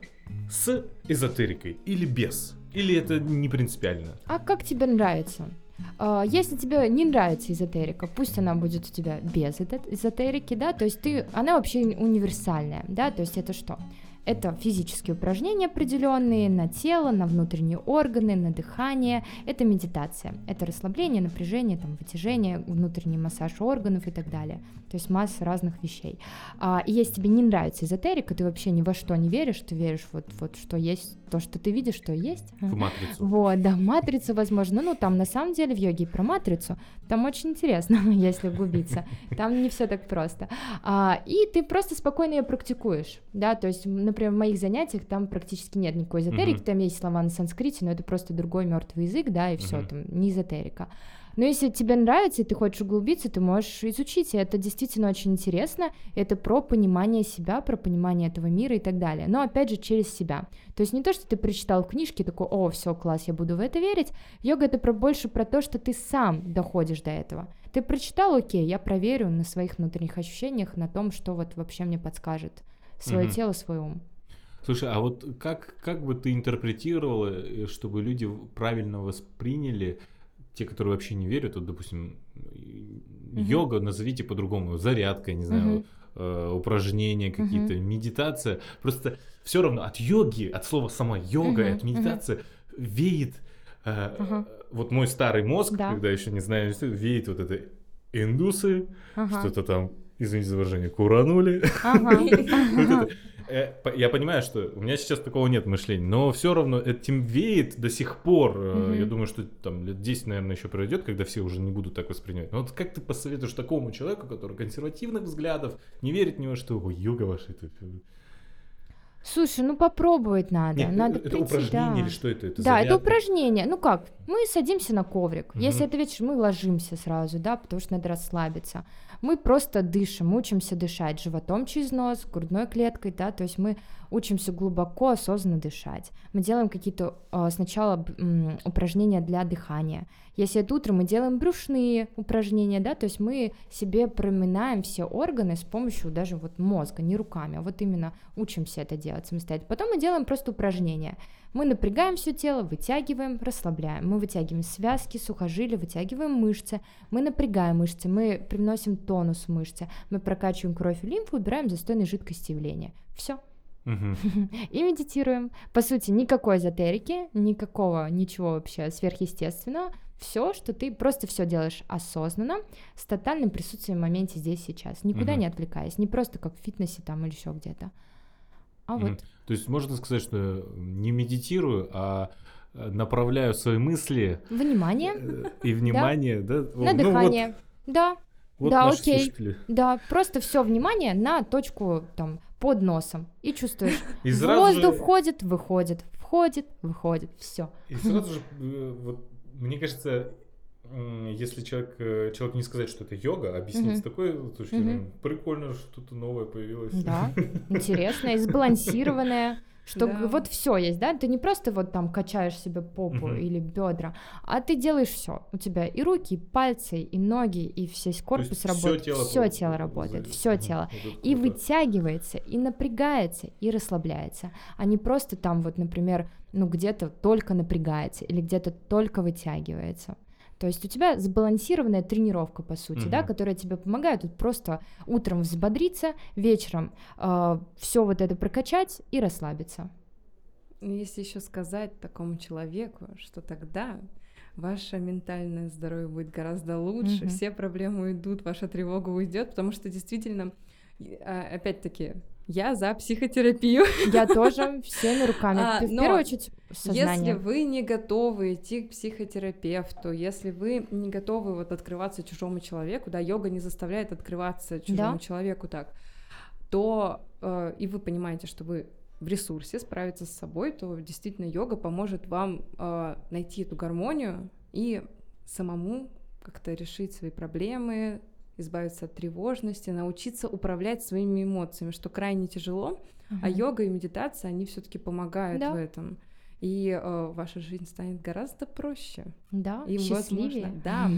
с эзотерикой или без? Или это не принципиально? А как тебе нравится? А, Если тебе не нравится эзотерика, пусть она будет у тебя без эзотерики, да, то есть ты, она вообще универсальная, да, то есть это что? Это физические упражнения определенные на тело, на внутренние органы, на дыхание. Это медитация. Это расслабление, напряжение, там, вытяжение, внутренний массаж органов и так далее. То есть масса разных вещей. А, и если тебе не нравится эзотерика, ты вообще ни во что не веришь, ты веришь вот, вот что есть, то, что ты видишь, что есть. В матрицу. Вот, да, матрицу, возможно. Ну, там на самом деле в йоге про матрицу, там очень интересно, (laughs) если углубиться. Там не все так просто. А, и ты просто спокойно ее практикуешь, да, то есть, например, в моих занятиях там практически нет никакой эзотерики, Мгм. там есть слова на санскрите, но это просто другой мертвый язык, да, и все, Мгм. там не эзотерика. Но если тебе нравится, и ты хочешь углубиться, ты можешь изучить, и это действительно очень интересно. Это про понимание себя, про понимание этого мира и так далее. Но опять же через себя. То есть не то, что ты прочитал книжки, такой, о, все, класс, я буду в это верить. Йога это про, больше про то, что ты сам доходишь до этого. Ты прочитал, окей, я проверю на своих внутренних ощущениях, на том, что вот вообще мне подскажет свое Мгм. тело, свой ум. Слушай, а вот как, как бы ты интерпретировала, э, чтобы люди правильно восприняли, те, которые вообще не верят, вот, допустим, йога, назовите по-другому, зарядка, не знаю, э, упражнения какие-то, медитация. Просто все равно от йоги, от слова сама йога, Мгм, от медитации веет. э, Ага. Вот мой старый мозг, Да. когда еще не знаю, веет вот это индусы, Ага. что-то там, извините за выражение, куранули. (laughs) Э, Я понимаю, что у меня сейчас такого нет мышления, но все равно этим веет до сих пор. Э. Я думаю, что там лет 10, наверное, еще пройдет, когда все уже не будут так воспринимать. Но вот как ты посоветуешь такому человеку, который консервативных взглядов, не верит ни во что, ой, йога ваша, это... Слушай, ну попробовать надо. Нет, надо это прийти, упражнение да. или что это? это да, это зарядка? упражнение. Ну как? Мы садимся на коврик. Мгм. Если это вечер, мы ложимся сразу, да, потому что надо расслабиться. Мы просто дышим, учимся дышать животом через нос, грудной клеткой, да, то есть мы учимся глубоко, осознанно дышать. Мы делаем какие-то а, сначала упражнения для дыхания. Если это утро, мы делаем брюшные упражнения, да, то есть мы себе проминаем все органы с помощью даже вот мозга, не руками, а вот именно учимся это делать самостоятельно. Потом мы делаем просто упражнения. Мы напрягаем все тело, вытягиваем, расслабляем. Мы вытягиваем связки, сухожилия, вытягиваем мышцы. Мы напрягаем мышцы, мы привносим тонус мышцы. Мы прокачиваем кровь и лимфу, убираем застойные жидкости явления. Все. (laughs) И медитируем. По сути, никакой эзотерики, никакого ничего вообще сверхъестественного. Все, что ты просто все делаешь осознанно, с тотальным присутствием в моменте здесь сейчас, никуда Мгм. не отвлекаясь, не просто как в фитнесе там или еще где-то. А вот То есть можно сказать, что не медитирую, а э, направляю свои мысли внимание э, и внимание, да? на Ну, дыхание. Да, Вот Да, окей. слушатели. да, просто все внимание на точку там под носом и чувствуешь, И воздух же- входит, выходит, входит, выходит, все. И сразу же, э, вот, мне кажется, если человек, э, человек не сказать, что это йога, а объяснить Мгм. с такой точки Мгм. зрения, прикольно, что-то новое появилось. Да, (laughs) интересное, сбалансированное. Что Да. вот все есть, да? Ты не просто вот там качаешь себе попу Мгм. или бедра, а ты делаешь все. У тебя и руки, и пальцы, и ноги, и весь корпус всё работает. тело Все тело работает, за- все тело. Вот И вытягивается, и напрягается, и расслабляется. А не просто там вот, например, ну где-то только напрягается или где-то только вытягивается. То есть у тебя сбалансированная тренировка, по сути, да, Мгм. которая тебе помогает вот просто утром взбодриться, вечером все вот это прокачать и расслабиться. Ну, Если еще сказать такому человеку, что тогда ваше ментальное здоровье будет гораздо лучше, Мгм. все проблемы уйдут, ваша тревога уйдет, потому что действительно, а, опять-таки, я за психотерапию. (laughs) Я тоже (laughs) всеми руками. А, В но первую очередь Если сознание. вы не готовы идти к психотерапевту, если вы не готовы вот открываться чужому человеку, да, йога не заставляет открываться чужому Да. человеку так, то э, и вы понимаете, что вы в ресурсе справиться с собой, то действительно йога поможет вам э, найти эту гармонию и самому как-то решить свои проблемы, избавиться от тревожности, научиться управлять своими эмоциями, что крайне тяжело, а Мгм. йога и медитация, они все-таки помогают Да. в этом. и э, ваша жизнь станет гораздо проще. Да, И, счастливее. возможно, да,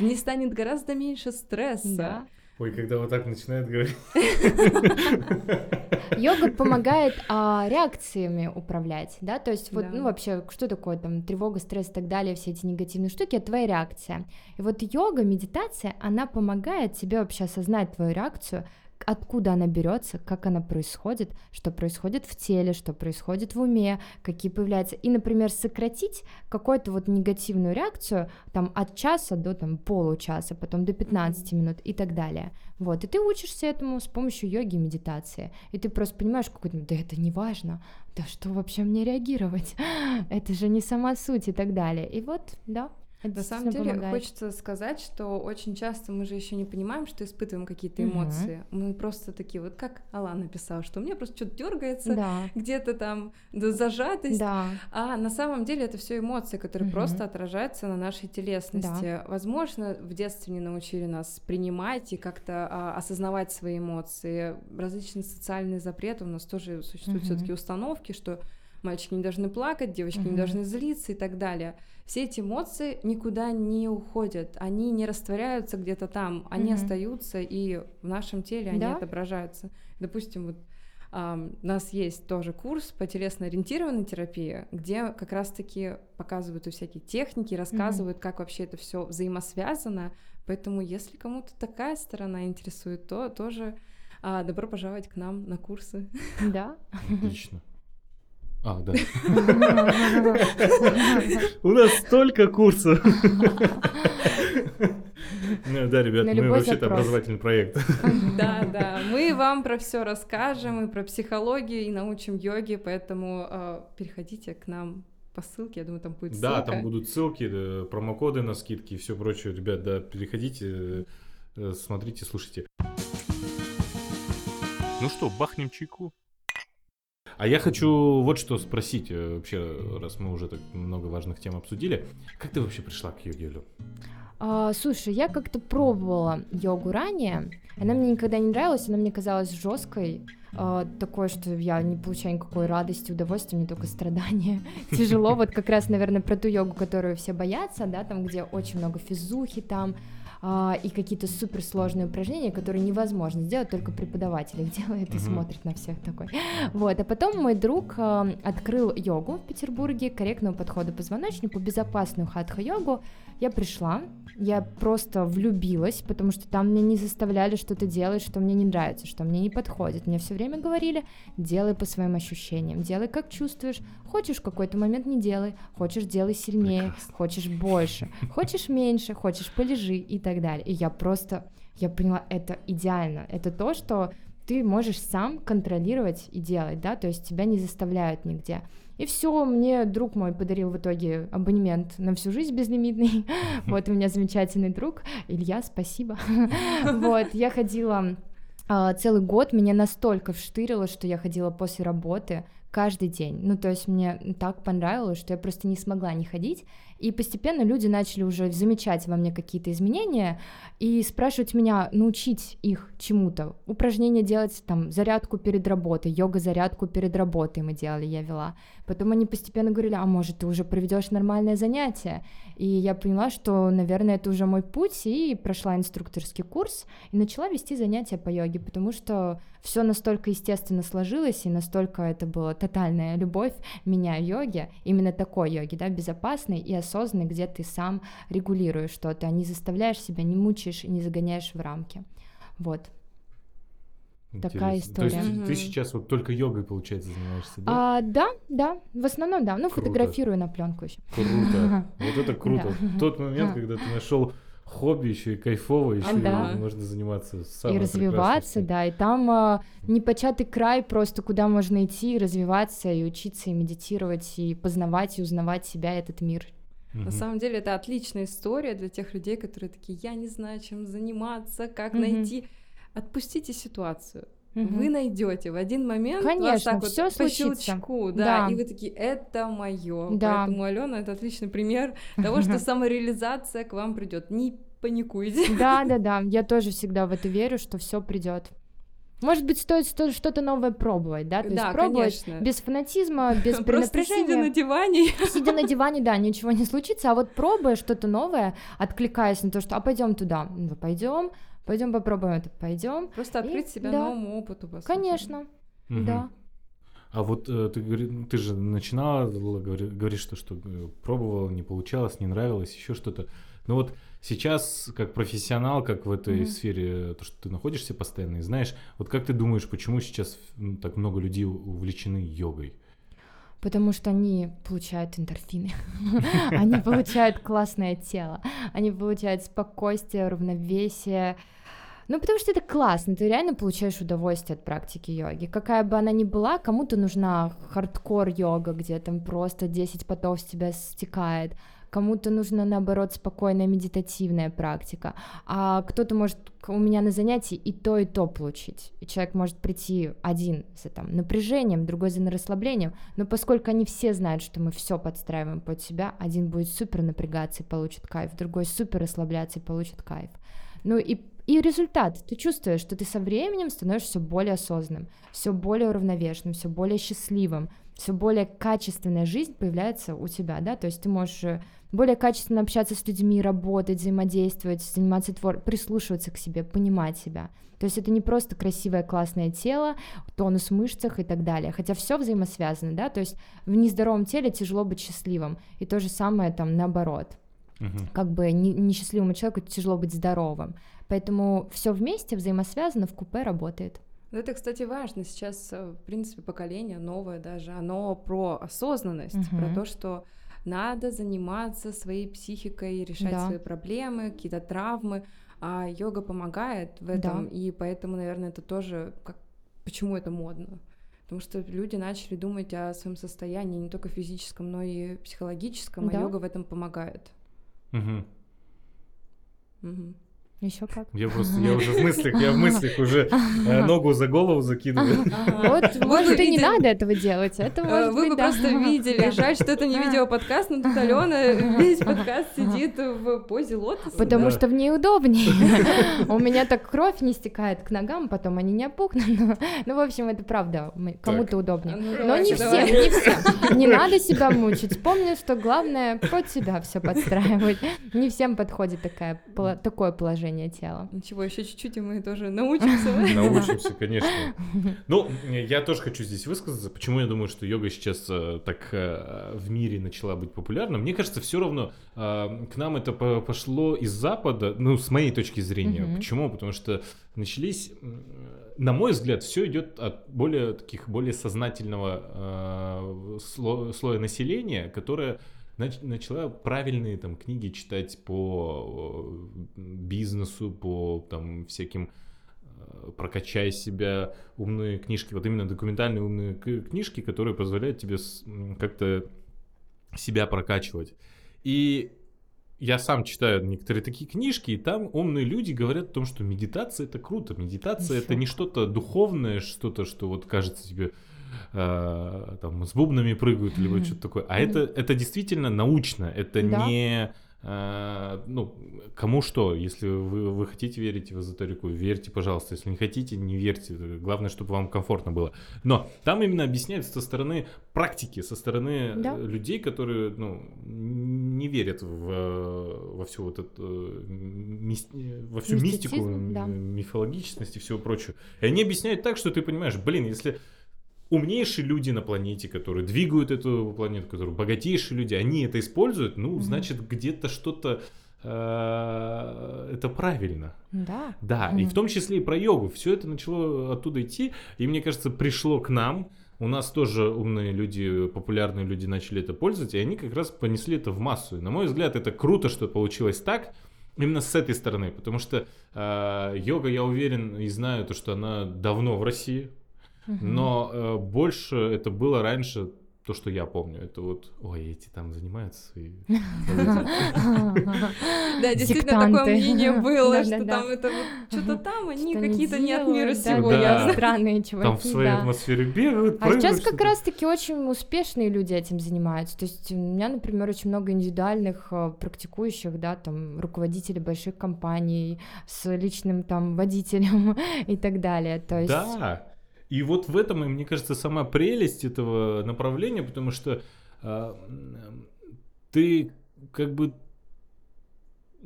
не станет гораздо меньше (laughs) стресса. Да. Ой, когда вот так начинает говорить. (laughs) Йога помогает а, реакциями управлять, да, то есть вот, Да. ну вообще, что такое там тревога, стресс и так далее, все эти негативные штуки, это твоя реакция. И вот йога, медитация, она помогает тебе вообще осознать твою реакцию, откуда она берется, как она происходит, что происходит в теле, что происходит в уме, какие появляются. И, например, сократить какую-то вот негативную реакцию там от часа до там получаса, потом до 15 минут и так далее. Вот, и ты учишься этому с помощью йоги и медитации. И ты просто понимаешь, какой да это не важно, да что вообще мне реагировать, (laughs) это же не сама суть и так далее. И вот, да, это На самом деле помогает. хочется сказать, что очень часто мы же еще не понимаем, что испытываем какие-то эмоции. Мы просто такие, вот как Алан написал, что у меня просто что-то дергается, Да, где-то там да, зажатость. да, А на самом деле это все эмоции, которые Мгм. просто отражаются на нашей телесности. Возможно, в детстве не научили нас принимать и как-то а, осознавать свои эмоции. Различные социальные запреты у нас тоже существуют Мгм. все-таки установки, что мальчики не должны плакать, девочки не Мгм. должны злиться и так далее. Все эти эмоции никуда не уходят, они не растворяются где-то там, они Мгм. остаются и в нашем теле они Да. отображаются. Допустим, вот Ам, у нас есть тоже курс по телесно-ориентированной терапии, где как раз-таки показывают всякие техники, рассказывают, как вообще это все взаимосвязано. Поэтому, если кому-то такая сторона интересует, то тоже а, добро пожаловать к нам на курсы. да. Отлично. А, да. (laughs) У нас столько курсов. (laughs) Ну Да, ребят, мы вообще-то образовательный проект. (laughs) Да, да, мы вам про все расскажем и про психологию и научим йоге, поэтому а, переходите к нам по ссылке, я думаю, там будет Да, ссылка. там будут ссылки, промокоды на скидки и все прочее. Ребят, да, переходите, э, смотрите, слушайте. Ну что, бахнем чайку? А я хочу вот что спросить, э, вообще, раз мы уже так много важных тем обсудили. Как ты вообще пришла к йоге, Лю? А, слушай, я как-то пробовала йогу ранее. Она мне никогда не нравилась, она мне казалась жесткой. а, такое, что я не получаю никакой радости, удовольствия, мне только страдания. (laughs) Тяжело, вот как раз, наверное, про ту йогу, которую все боятся, да, там, где очень много физухи там, а, и какие-то суперсложные упражнения, которые невозможно сделать, только преподаватель их делает и Мгм. смотрит на всех такой. Вот, а потом мой друг а, открыл йогу в Петербурге, корректного подхода позвоночнику, безопасную хатха-йогу. Я пришла, я просто влюбилась, потому что там мне не заставляли что-то делать, что мне не нравится, что мне не подходит. Мне все время говорили, делай по своим ощущениям, делай как чувствуешь. Хочешь в какой-то момент не делай, хочешь делай сильнее, Прекрасно. хочешь больше, хочешь меньше, хочешь полежи и так далее. И я просто, я поняла, это идеально, это то, что ты можешь сам контролировать и делать, да, то есть тебя не заставляют нигде. И все, мне друг мой подарил в итоге абонемент на всю жизнь безлимитный. (laughs) Вот у меня замечательный друг. Илья, спасибо. (laughs) Вот, я ходила а, целый год, меня настолько вштырило, что я ходила после работы каждый день. Ну, то есть мне так понравилось, что я просто не смогла не ходить. И постепенно люди начали уже замечать во мне какие-то изменения и спрашивать меня, научить их чему-то. Упражнения делать, там, зарядку перед работой, йога-зарядку перед работой мы делали, я вела. Потом они постепенно говорили, а может, ты уже проведешь нормальное занятие? И я поняла, что, наверное, это уже мой путь, и прошла инструкторский курс, и начала вести занятия по йоге, потому что все настолько естественно сложилось, и настолько это была тотальная любовь меня йоге, именно такой йоги, да, безопасной и осознанной, где ты сам регулируешь что-то, а не заставляешь себя, не мучаешь и не загоняешь в рамки. Вот. Такая Интересно. То есть история. ты сейчас вот только йогой, получается, занимаешься, да? А, да, да, в основном да, ну Круто. фотографирую на пленку еще. Круто. (laughs) Вот это круто. Да. Тот момент, когда ты нашел хобби еще и кайфово, еще Да. и можно заниматься и самым развиваться, да, и там а, непочатый край просто, куда можно идти и развиваться, и учиться, и медитировать, и познавать, и узнавать себя, и этот мир. На самом деле это отличная история для тех людей, которые такие, я не знаю, чем заниматься, как Мгм. найти. Отпустите ситуацию. Мгм. Вы найдете в один момент вас Конечно, так вот всё по случится. щелчку, да, Да. и вы такие, это мое. Да. Поэтому Алена это отличный пример того, что (laughs) самореализация к вам придет. Не паникуйте. Да, да, (laughs) да. Я тоже всегда в это верю, что все придет. Может быть, стоит сто- что-то новое пробовать, да? То есть Да, пробовать конечно. без фанатизма, без (laughs) Просто сидя на диване. Сидя на (laughs) диване, да, ничего не случится, а вот пробуя что-то новое, откликаясь на то, что а пойдем туда, ну пойдем, пойдем попробуем это, пойдем. Просто открыть И- себя да. новому опыту, по сути. Конечно, Мгм. да. А вот э, ты, говори- ты же начинала, говори- говоришь, что, что э, пробовала, не получалось, не нравилось, еще что-то. Но вот сейчас, как профессионал, как в этой Мгм. сфере, то, что ты находишься постоянно и знаешь, вот как ты думаешь, почему сейчас м, так много людей увлечены йогой? Потому что они получают эндорфины, (laughs) они получают классное тело, они получают спокойствие, равновесие. Ну, потому что это классно, ты реально получаешь удовольствие от практики йоги. Какая бы она ни была, кому-то нужна хардкор йога, где там просто 10 потов с тебя стекает, кому-то нужна, наоборот, спокойная медитативная практика, а кто-то может у меня на занятии и то, и то получить. И человек может прийти один с там, напряжением, другой за расслаблением, но поскольку они все знают, что мы все подстраиваем под себя, один будет супер напрягаться и получит кайф, другой супер расслабляться и получит кайф. Ну и, и результат. Ты чувствуешь, что ты со временем становишься все более осознанным, все более уравновешенным, все более счастливым, все более качественная жизнь появляется у тебя, да, то есть ты можешь э, более качественно общаться с людьми, работать, взаимодействовать, заниматься твор, прислушиваться к себе, понимать себя. То есть это не просто красивое, классное тело, тонус в мышцах и так далее, хотя все взаимосвязано, да, то есть в нездоровом теле тяжело быть счастливым, и то же самое там наоборот Мгм. как бы не- несчастливому человеку тяжело быть здоровым. Поэтому все вместе взаимосвязано в купе работает. Ну, Это, кстати, важно. Сейчас, э, в принципе, поколение новое даже, оно про осознанность, Мгм. про то, что надо заниматься своей психикой, решать Да. свои проблемы, какие-то травмы, а йога помогает в этом, Да. и поэтому, наверное, это тоже как почему это модно. Потому что люди начали думать о своем состоянии не только физическом, но и психологическом, Да. а йога в этом помогает. Мгм. Мгм. Еще как. Я просто, я уже в мыслях, я в мыслях уже э, ногу за голову закидываю. Вот, может, и не надо этого делать. Это Э, Вы бы просто видели. Жаль, что это не видеоподкаст, но тут Алена (laughs) весь подкаст сидит в позе лотоса. Потому что в ней удобнее. (laughs) У меня так кровь не стекает к ногам, потом они не опухнут. (laughs) Ну, в общем, это правда. Кому-то удобнее. Ну, Но не все, давайте. не все. Не надо себя мучить. Помни, что главное под себя все подстраивать. Не всем подходит такое положение тела. Ничего, еще чуть-чуть, и мы тоже научимся. (laughs) Научимся, (laughs) конечно. Ну, я тоже хочу здесь высказаться, почему я думаю, что йога сейчас э, так э, в мире начала быть популярна. Мне кажется, все равно э, к нам это по- пошло из Запада, ну, с моей точки зрения. Почему? Потому что начались, на мой взгляд, все идет от более таких, более сознательного э, сло- слоя населения, которое начала правильные там книги читать по э, бизнесу, по там всяким э, прокачай себя, умные книжки, вот именно документальные умные книжки, которые позволяют тебе как-то себя прокачивать. И я сам читаю некоторые такие книжки, и там умные люди говорят о том, что медитация это круто, медитация это Ещё не что-то духовное, что-то, что вот кажется тебе э, там с бубнами прыгают Мгм. что-то такое, а это это действительно научно, это Да. не э, ну, кому что, если вы, вы хотите верить в эзотерику, верьте, пожалуйста, если не хотите, не верьте, главное, чтобы вам комфортно было. Но там именно объясняется со стороны практики, со стороны Да. людей, которые, ну, не верят в, во всю вот эту, э, во всю мистику, да. мифологичность и всего прочего. И они объясняют так, что ты понимаешь, блин, если умнейшие люди на планете, которые двигают эту планету, которые богатейшие люди, они это используют, ну, Мгм. значит, где-то что-то э, это правильно. Да. Да, и Мгм. в том числе и про йогу. Все это начало оттуда идти, и мне кажется, пришло к нам. У нас тоже умные люди, популярные люди начали это пользовать, и они как раз понесли это в массу. И, на мой взгляд, это круто, что получилось так, именно с этой стороны, потому что э, йога, я уверен и знаю, то, что она давно в России, Но э, больше это было раньше то, что я помню, это вот, ой, эти там занимаются. и- (laughs) Да, действительно, такое мнение (laughs) было, что там это вот что-то там, они какие-то не от мира сего. (laughs) Странные чуваки, Там в своей да. атмосфере бегают, А сейчас как раз-таки очень успешные люди этим занимаются. То есть у меня, например, очень много индивидуальных э, практикующих, да, там, руководителей больших компаний с личным там водителем и так далее. То есть... Да. И вот в этом, мне кажется, сама прелесть этого направления, потому что м, ты как бы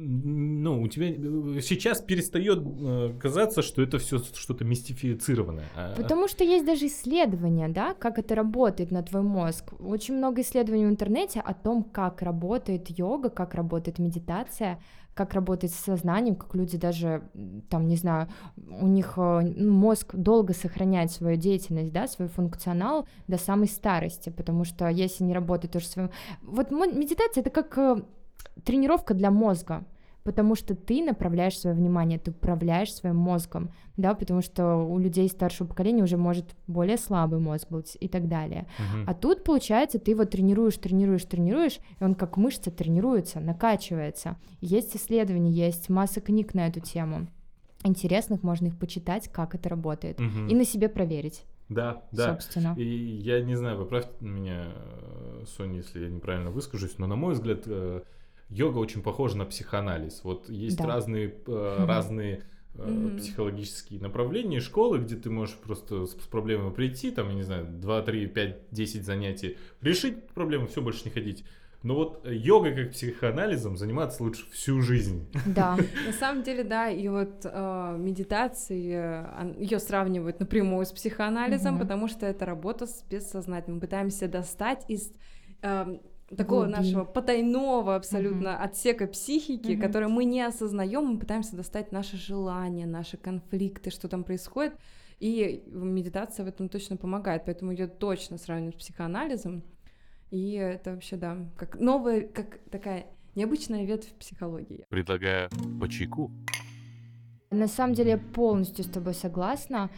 ну, у тебя э, сейчас перестает э, казаться, что это все что-то мистифицированное. А- Потому что есть даже исследования, да, как это работает на твой мозг. Очень много исследований в интернете о том, как работает йога, как работает медитация, как работает с сознанием, как люди даже, там, не знаю, у них э, мозг долго сохраняет свою деятельность, да, свой функционал до самой старости, потому что если не работает тоже своим... Вот медитация — это как тренировка для мозга, потому что ты направляешь свое внимание, ты управляешь своим мозгом, да, потому что у людей старшего поколения уже может более слабый мозг быть и так далее. Мгм. А тут, получается, ты его тренируешь, тренируешь, тренируешь, и он как мышца тренируется, накачивается. Есть исследования, есть масса книг на эту тему. Интересных, можно их почитать, как это работает. Мгм. И на себе проверить, Да, да. собственно. И я не знаю, поправьте меня, э, Соня, если я неправильно выскажусь, но на мой взгляд, э, йога очень похожа на психоанализ. Вот есть Да. разные, э, разные э, Мгм. психологические направления, школы, где ты можешь просто с, с проблемой прийти, там, я не знаю, 2, 3, 5, 10 занятий, решить проблему, все, больше не ходить. Но вот э, йогой как психоанализом заниматься лучше всю жизнь. Да, (laughs) На самом деле, да, и вот э, медитации, ее сравнивают напрямую с психоанализом, Мгм. потому что это работа с бессознательным. Мы пытаемся достать из э, такого Глубин. нашего потайного абсолютно отсека психики, Мгм. который мы не осознаем, мы пытаемся достать наши желания, наши конфликты, что там происходит. И медитация в этом точно помогает, поэтому ее точно сравнивают с психоанализом. И это вообще, да, как новая, как такая необычная ветвь психологии. Предлагаю по чайку. На самом деле я полностью с тобой согласна.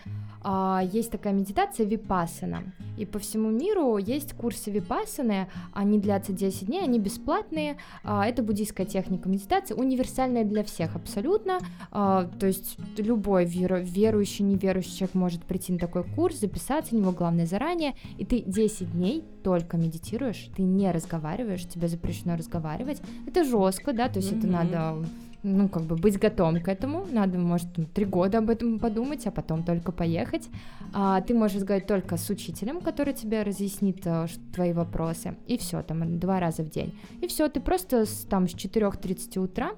А, Есть такая медитация випассана. И по всему миру есть курсы випассаны. Они длятся 10 дней, они бесплатные. А, Это буддийская техника медитации, универсальная для всех абсолютно. А, То есть любой веру- верующий, неверующий человек может прийти на такой курс, записаться, на него главное заранее. И ты 10 дней только медитируешь, ты не разговариваешь, тебе запрещено разговаривать. Это жестко, да, то есть это Мгм. надо ну, как бы быть готовым к этому. Надо, может, там, три года об этом подумать, а потом только поехать. А, ты можешь разговаривать только с учителем, который тебе разъяснит а, ш- твои вопросы. И все, там, два раза в день. И все, ты просто с, там с 4.30 утра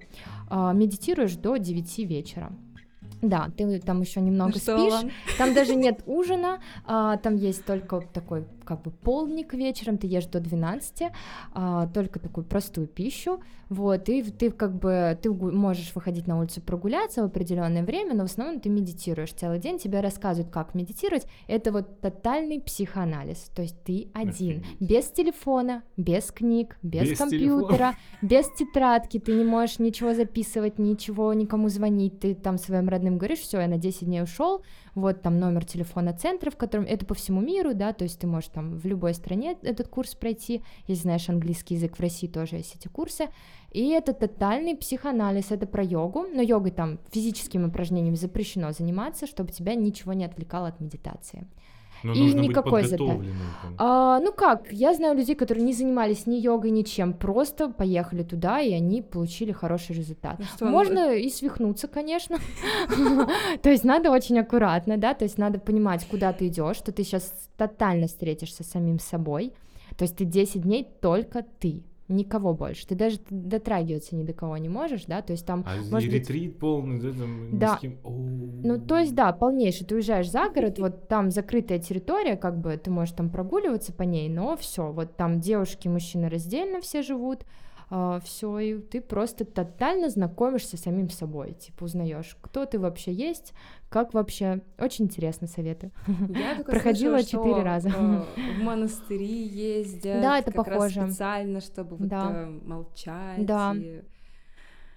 а, медитируешь до 9 вечера. Да, ты там еще немного Ну спишь, Лан? там даже (laughs) нет ужина, а, там есть только такой как бы полдник вечером, ты ешь до 12, а, только такую простую пищу, вот, и ты как бы, ты можешь выходить на улицу прогуляться в определенное время, но в основном ты медитируешь целый день, тебе рассказывают, как медитировать, это вот тотальный психоанализ, то есть ты один, Офигеть. без телефона, без книг, без, Без компьютера, без тетрадки, ты не можешь ничего записывать, ничего никому звонить, ты там своим родным говоришь, все, я на 10 дней ушел, вот там номер телефона центра, в котором это по всему миру, да, то есть ты можешь там в любой стране этот курс пройти, если знаешь английский язык, в России тоже есть эти курсы, и это тотальный психоанализ, это про йогу, но йогой там физическими упражнениями запрещено заниматься, чтобы тебя ничего не отвлекало от медитации. Но И нужно никакой быть задачи. А, ну как, я знаю людей, которые не занимались ни йогой, ничем, просто поехали туда, и они получили хороший результат. Ну что, ну, Можно и свихнуться, конечно. (laughs) То есть надо очень аккуратно, да, то есть надо понимать, куда ты идешь, что ты сейчас тотально встретишься с самим собой. То есть ты 10 дней только ты, никого больше. Ты даже дотрагиваться ни до кого не можешь, да, то есть там А может и быть- ретрит полный, да, там, ни Да. с кем- Ну, то есть, да, полнейший. Ты уезжаешь за город, вот там закрытая территория, как бы ты можешь там прогуливаться по ней, но все, вот там девушки и мужчины раздельно все живут, все, и ты просто тотально знакомишься с самим собой, типа узнаешь, кто ты вообще есть, как вообще. Очень интересно советы. Я только (laughs) Проходила слышала, четыре что, раза. э, В монастыри ездят. Да, это как раз похоже. специально, чтобы вот Да. э, молчать. Да. и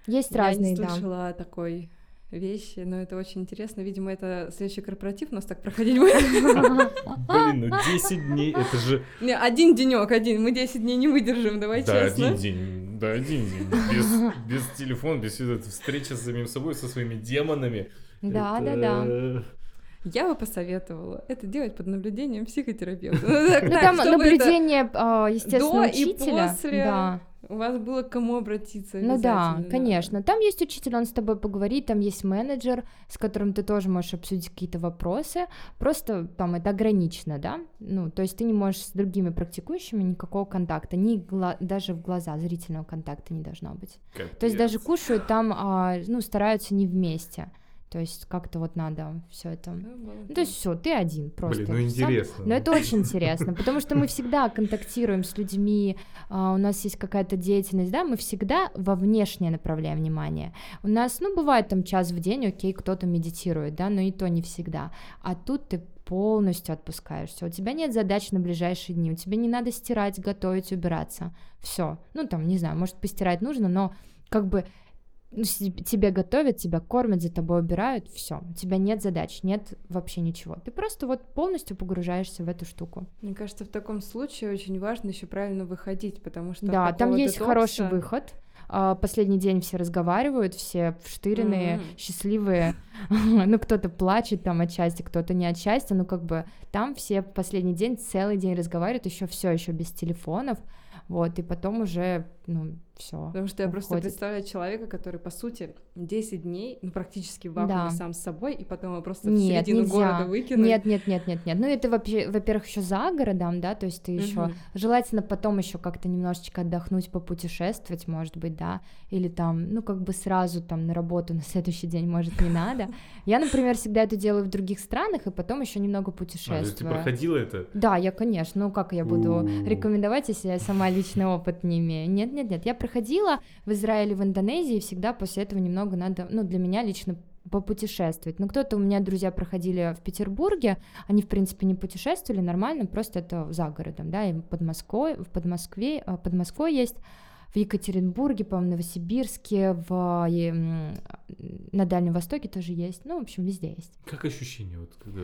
Есть Я разные, не да. слышала такой вещи, но это очень интересно. Видимо, это следующий корпоратив у нас так проходить будет. (laughs) Блин, ну 10 дней, это же... Не, один денек, один. Мы 10 дней не выдержим, давай Да, честно. один день, да, один день. Без, без телефона, без этой встречи с самим собой, со своими демонами. Да, да, Это- да. Я бы посоветовала это делать под наблюдением психотерапевта. (laughs) Ну, там наблюдение, а, естественно, до и учителя. после. У вас было к кому обратиться Ну да, конечно. Там есть учитель, он с тобой поговорит, там есть менеджер, с которым ты тоже можешь обсудить какие-то вопросы. Просто там это ограничено, да? Ну, то есть ты не можешь с другими практикующими никакого контакта, ни гла- даже в глаза зрительного контакта не должно быть. То есть даже Капец. кушают там, а, ну, стараются не вместе. То есть как-то вот надо все это. Ну, то есть все, ты один просто. Блин, ну Сам- интересно. но это очень интересно, потому что мы всегда контактируем с людьми, а, у нас есть какая-то деятельность, да, мы всегда во внешнее направляем внимание. У нас, ну, бывает там час в день, окей, кто-то медитирует, да, но и то не всегда. А тут ты полностью отпускаешься. У тебя нет задач на ближайшие дни, у тебя не надо стирать, готовить, убираться. Все. Ну, там, не знаю, может, постирать нужно, но как бы ну, тебе готовят, тебя кормят, за тобой убирают, все. У тебя нет задач, нет вообще ничего. Ты просто вот полностью погружаешься в эту штуку. Мне кажется, в таком случае очень важно еще правильно выходить, потому что да, там есть детокса- хороший выход. А, Последний день все разговаривают, все вштыренные, Мгм. счастливые. (laughs) Ну, кто-то плачет там от счастья, кто-то не от счастья. Ну, как бы там все последний день целый день разговаривают, еще все еще без телефонов. Вот, и потом уже, ну, все. Потому что я просто уходит. представляю человека, который, по сути, 10 дней, ну, практически в вакууме Да. сам с собой, и потом его просто в Нет, середину нельзя. города выкинуть. Нет, нет, нет, нет, нет. Ну, это, вообще- во-первых, еще за городом, да, то есть ты еще Мгм. Желательно потом еще как-то немножечко отдохнуть, попутешествовать, может быть, да, или там, ну, как бы сразу там на работу на следующий день, может, не надо. Я, например, всегда это делаю в других странах, и потом еще немного А, то есть ты путешествую. проходила это? Да, я, конечно, ну как я буду рекомендовать, если я сама личный опыт не имею? Нет, нет, нет, я проходила в Израиле, в Индонезии, и всегда после этого немного надо, ну, для меня лично попутешествовать. Ну, кто-то у меня друзья проходили в Петербурге, они, в принципе, не путешествовали нормально, просто это за городом, да, и под Москвой, в Подмоскве, а, под Москвой есть, в Екатеринбурге, по-моему, Новосибирске, в, э, м, на Дальнем Востоке тоже есть, ну, в общем, везде есть. Как ощущение? Вот, когда...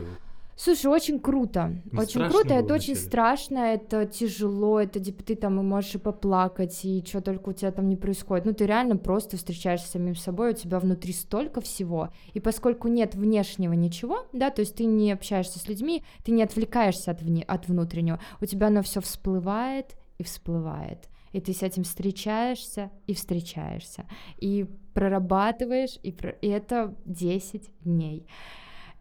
Слушай, очень круто. Ну, очень круто, это очень вначале? страшно, это тяжело, это типа ты там и можешь и поплакать, и что только у тебя там не происходит. Ну, ты реально просто встречаешься с самим собой, у тебя внутри столько всего. И поскольку нет внешнего ничего, да, то есть ты не общаешься с людьми, ты не отвлекаешься от, вне, от внутреннего, у тебя оно все всплывает и всплывает. И ты с этим встречаешься и встречаешься. И прорабатываешь, и, про- и это 10 дней.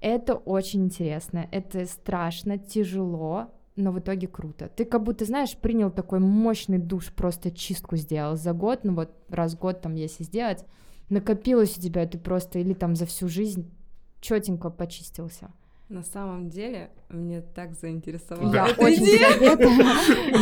Это очень интересно, это страшно, тяжело, но в итоге круто. Ты как будто, знаешь, принял такой мощный душ, просто чистку сделал за год, ну вот раз в год там, если сделать, накопилось у тебя, ты просто или там за всю жизнь четенько почистился. На самом деле, мне так заинтересовала Я эта очень идея. советую,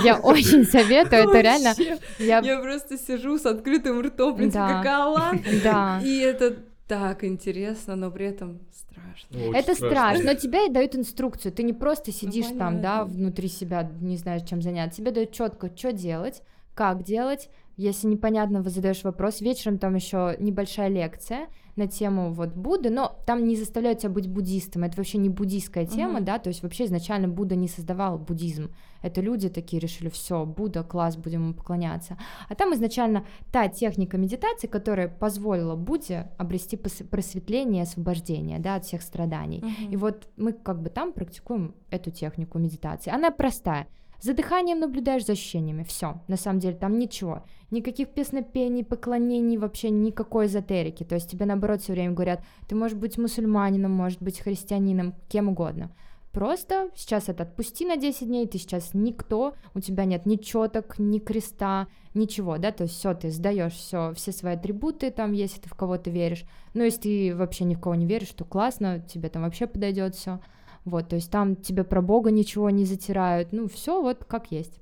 я очень советую, это реально, я, Я просто сижу с открытым ртом, принципе, Да. как Алан. да. И это так интересно, но при этом страшно. Очень Это страшно, но тебе дают инструкцию. Ты не просто сидишь там, да, внутри себя, не знаешь, чем заняться. Тебе дают четко, что делать, как делать. Если непонятно, вы задаешь вопрос. Вечером там еще небольшая лекция на тему вот Будды, но там не заставляют тебя быть буддистом. Это вообще не буддийская тема, Мгм. да, то есть вообще изначально Будда не создавал буддизм. Это люди такие решили, все, Будда, класс, будем ему поклоняться. А там изначально та техника медитации, которая позволила Будде обрести просветление и освобождение, да, от всех страданий. И вот мы как бы там практикуем эту технику медитации. Она простая. За дыханием наблюдаешь за ощущениями. Все. На самом деле там ничего. Никаких песнопений, поклонений, вообще никакой эзотерики. То есть тебе наоборот все время говорят, ты можешь быть мусульманином, может быть христианином, кем угодно. Просто сейчас это отпусти на 10 дней, ты сейчас никто, у тебя нет ни четок, ни креста, ничего, да, то есть все, ты сдаешь все, все свои атрибуты там, если ты в кого-то веришь. Но если ты вообще ни в кого не веришь, то классно, тебе там вообще подойдет все. Вот, то есть там тебе про Бога ничего не затирают, ну все вот как есть.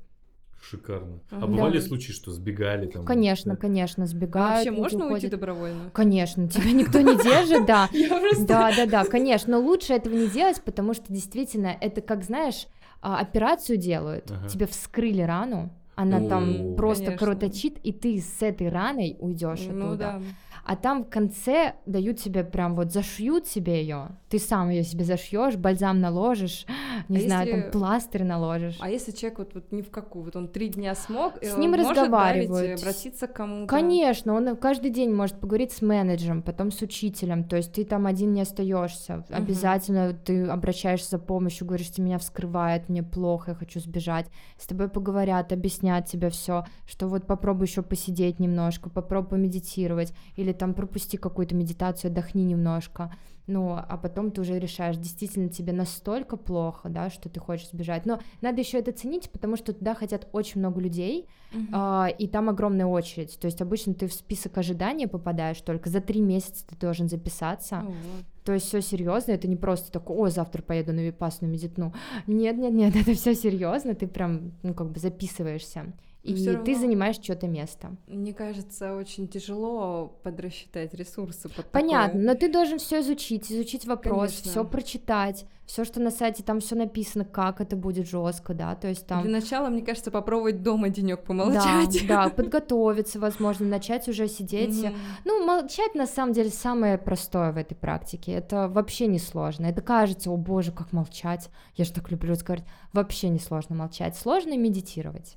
Шикарно. А Да. бывали случаи, что сбегали там? Конечно, да? конечно, А сбегают. вообще люди можно уйти уходят. добровольно? Конечно, тебя никто не держит, да. (laughs) Да, да, да, конечно, но лучше этого не делать, потому что действительно это как, знаешь, а, операцию делают, тебе вскрыли рану, она там просто кровоточит, и ты с этой раной уйдешь Ну оттуда. А там в конце дают тебе прям вот зашьют себе ее, ты сам ее себе зашьешь, бальзам наложишь, (gasps) не А знаю, если- там пластырь наложишь. А если человек вот, вот ни в какую, вот он три дня смог, С э, ним может, разговаривают. обратиться к кому-то. Конечно, он каждый день может поговорить с менеджером, потом с учителем, то есть ты там один не остаешься. Обязательно ты обращаешься за помощью, говоришь, что меня вскрывает, мне плохо, я хочу сбежать. С тобой поговорят, объяснят тебе все, что вот попробуй еще посидеть немножко, попробуй помедитировать, или там пропусти какую-то медитацию, отдохни немножко. Ну, а потом ты уже решаешь, действительно тебе настолько плохо, да, что ты хочешь сбежать. Но надо еще это ценить, потому что туда хотят очень много людей, Мгм. а, и там огромная очередь. То есть обычно ты в список ожидания попадаешь только за три месяца ты должен записаться. Вот. То есть все серьезно, это не просто такое, о, завтра поеду на випасну медитну. Нет, нет, нет, (laughs) это все серьезно, ты прям, ну, как бы записываешься. Но И всё ты равно- занимаешь что-то место. Мне кажется, очень тяжело подрасчитать ресурсы под Понятно, такое. но ты должен все изучить, изучить вопрос, все прочитать, все, что на сайте там все написано, как это будет жестко, да, то есть там. Для начала, мне кажется, попробовать дома денек Да, помолчать. да, (laughs) подготовиться, возможно, начать уже сидеть. Ну, молчать на самом деле самое простое в этой практике. Это вообще не сложно. Это кажется, о боже, как молчать. Я же так люблю разговаривать. Вообще не сложно молчать. Сложно медитировать.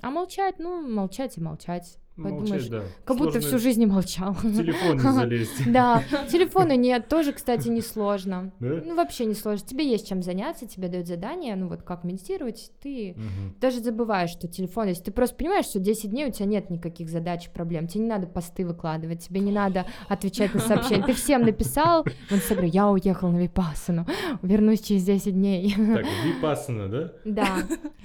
А молчать, ну, молчать и молчать. Подумаешь, Молчать, да. Как будто Сложно всю жизнь не молчал. В телефон не (laughs) залезть. Да, (laughs) телефона нет, тоже, кстати, не сложно. Да? Ну, вообще не сложно. Тебе есть чем заняться, тебе дают задание, ну, вот как медитировать, ты даже забываешь, что телефон, если ты просто понимаешь, что 10 дней у тебя нет никаких задач и проблем, тебе не надо посты выкладывать, тебе не надо отвечать на сообщения, ты всем написал в Инстаграме, я уехал на Випассану, вернусь через 10 дней. Так, випассана, да? Да,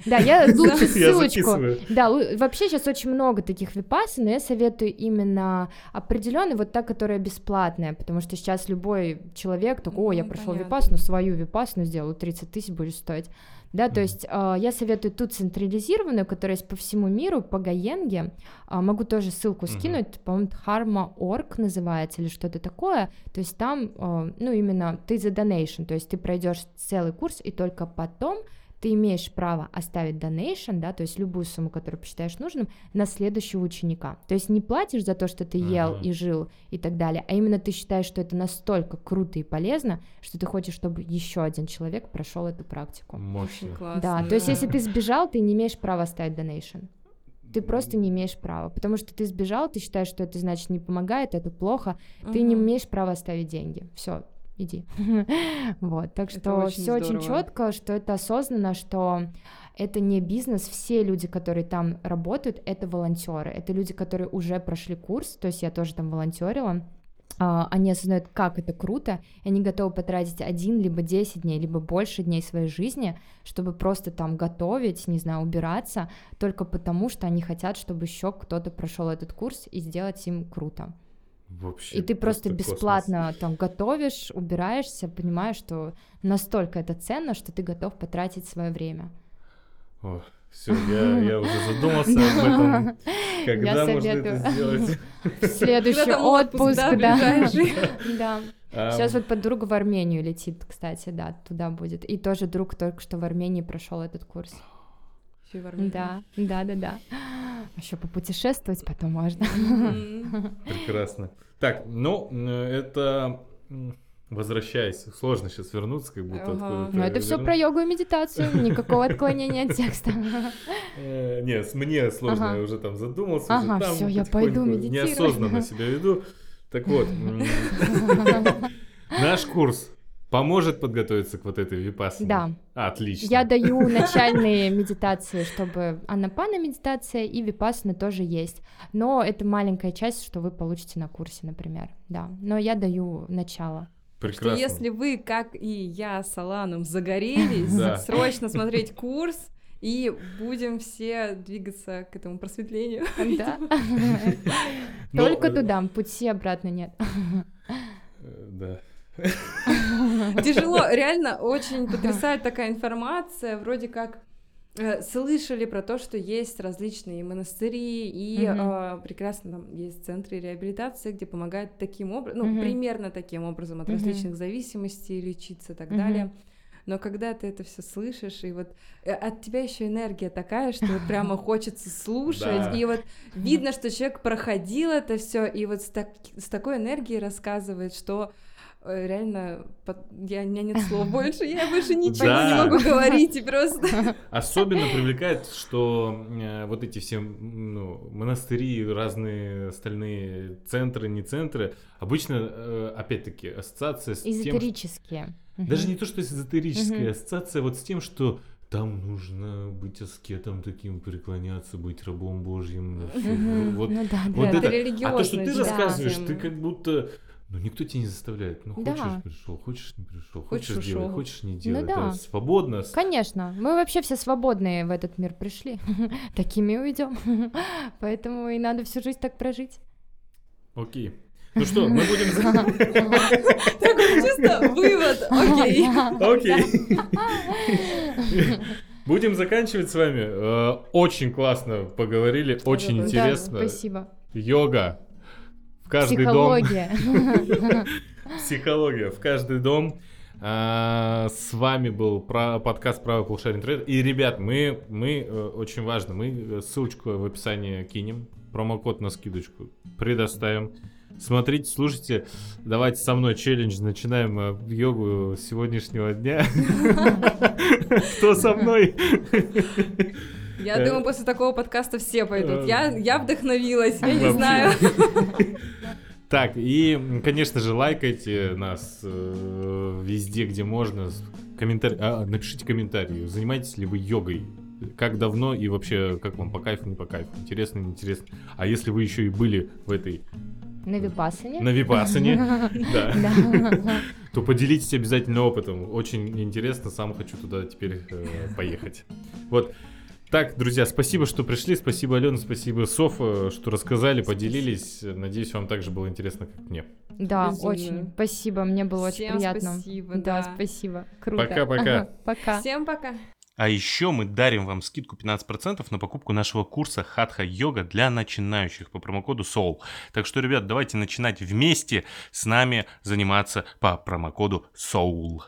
да, я лучше ссылочку. Да, вообще сейчас очень много таких випасан, но я советую именно определенный, вот та, которая бесплатная, потому что сейчас любой человек такой, о, я Ну, прошел понятно. випасну, свою випасну сделаю, 30 тысяч будет стоить. Да, то есть э, я советую ту централизированную, которая есть по всему миру, по Гаенге. А, могу тоже ссылку скинуть, по-моему, Dharma.org называется или что-то такое. То есть там, э, ну, именно ты за donation, то есть ты пройдешь целый курс, и только потом ты имеешь право оставить donation, да, то есть любую сумму, которую посчитаешь нужным, на следующего ученика. То есть не платишь за то, что ты ел Ага. и жил и так далее, а именно ты считаешь, что это настолько круто и полезно, что ты хочешь, чтобы еще один человек прошел эту практику. Мощно. Классно. Да, то есть если ты сбежал, ты не имеешь права оставить donation. Ты просто не имеешь права, потому что ты сбежал, ты считаешь, что это значит не помогает, это плохо, ты не имеешь права оставить деньги. Все, иди. (laughs) Вот, так что все очень четко, что это осознанно, что это не бизнес, все люди, которые там работают, это волонтеры, это люди, которые уже прошли курс, то есть я тоже там волонтерила, а, они осознают, как это круто, и они готовы потратить один, либо 10 дней, либо больше дней своей жизни, чтобы просто там готовить, не знаю, убираться, только потому, что они хотят, чтобы еще кто-то прошел этот курс и сделать им круто. Вообще. И ты просто космос. бесплатно там готовишь, убираешься, понимаешь, что настолько это ценно, что ты готов потратить свое время. все, я, (laughs) я уже задумался об этом. Когда Я можно это сделать? (laughs) Следующий отпуск, да, да. ближайший. (laughs) Да. А, Сейчас вот подруга в Армению летит, кстати, да, туда будет. И тоже друг только что в Армении прошел этот курс. И в Армении. Да, да, да, да. (gasps) Еще попутешествовать потом можно. Прекрасно. Так, ну, это... Возвращаясь, сложно сейчас вернуться, как будто Ага. откуда-то Но это все про йогу и медитацию, никакого отклонения от текста. (laughs) Э, Не, с мне сложно, я уже там задумался, Ага, там всё, я пойду медитировать. Неосознанно себя веду. Так вот, (laughs) наш курс поможет подготовиться к вот этой випассане? Да. Отлично. Я даю (laughs) начальные медитации, чтобы анапана медитация и випассана тоже есть. Но это маленькая часть, что вы получите на курсе, например. Да. Но я даю начало. Что Прекрасно. если вы, как и я с Аланом, загорелись, (laughs) срочно смотреть курс, и будем все двигаться к этому просветлению. Да. Но, (laughs) Только э, туда, пути обратно нет. э, Да. (laughs) Тяжело, реально очень потрясает такая информация, вроде как э, слышали про то, что есть различные монастыри и Мгм. э, прекрасно там есть центры реабилитации, где помогают таким образом, ну Мгм. примерно таким образом от Мгм. различных зависимостей лечиться и так Мгм. далее. но когда ты это все слышишь, и вот э, от тебя еще энергия такая, что вот прямо (laughs) хочется слушать, Да. и вот видно, что человек проходил это все, и вот с, так- с такой энергией рассказывает, что реально под- я, у меня нет слов больше, я больше (laughs) ничего Да. не могу говорить, и просто... (laughs) Особенно привлекает, что э, вот эти все ну, монастыри, разные остальные центры, не центры, обычно, э, опять-таки, ассоциация с тем, что- Эзотерические. Даже не то, что эзотерическая Мгм. ассоциация, вот с тем, что там нужно быть аскетом таким, преклоняться, быть рабом божьим. Вот, Ну да, вот да. это- Это а то, что ты рассказываешь, ты как будто... Ну, никто тебя не заставляет. Ну, хочешь, Да. пришел, хочешь, не пришел, Хочешь, хочешь, делай, хочешь, не делай. Ну да. Это свободно. Конечно, мы вообще все свободные в этот мир пришли, (laughs) такими уйдем, (laughs) поэтому и надо всю жизнь так прожить. Окей. Ну что, мы будем... (laughs) Такой чисто вывод, окей. Окей. Будем заканчивать с вами. Э, Очень классно поговорили, очень Да, интересно. Спасибо. Йога каждый дом. Психология. (laughs) Психология в каждый дом. А, С вами был подкаст «Правый полушарий интернет». И, ребят, мы, мы э, очень важно, мы э, ссылочку в описании кинем, промокод на скидочку предоставим. Смотрите, слушайте, давайте со мной челлендж, начинаем э, йогу сегодняшнего дня. (laughs) Кто со мной? Я Э, думаю, после такого подкаста все пойдут. Я, я вдохновилась, я не знаю. (laughs) Так, и, конечно же, лайкайте нас э, везде, где можно. Комментарий, а, напишите комментарий, занимаетесь ли вы йогой, как давно и вообще, как вам по кайфу, не по кайфу, интересно, не интересно. А если вы еще и были в этой, На випасане. на випасане, (laughs) да, Да. то поделитесь обязательно опытом. Очень интересно, сам хочу туда теперь э, поехать. Вот. Так, друзья, спасибо, что пришли. Спасибо, Алена, спасибо, Софа, что рассказали, поделились. Надеюсь, вам также было интересно, как мне. Да, Безумно. очень. Спасибо, мне было очень Всем приятно. спасибо, Да, да. спасибо. Круто. Пока-пока. Пока. Всем пока. А еще мы дарим вам скидку 15% на покупку нашего курса Хатха Йога для начинающих по промокоду SOUL. Так что, ребят, давайте начинать вместе с нами заниматься по промокоду SOUL.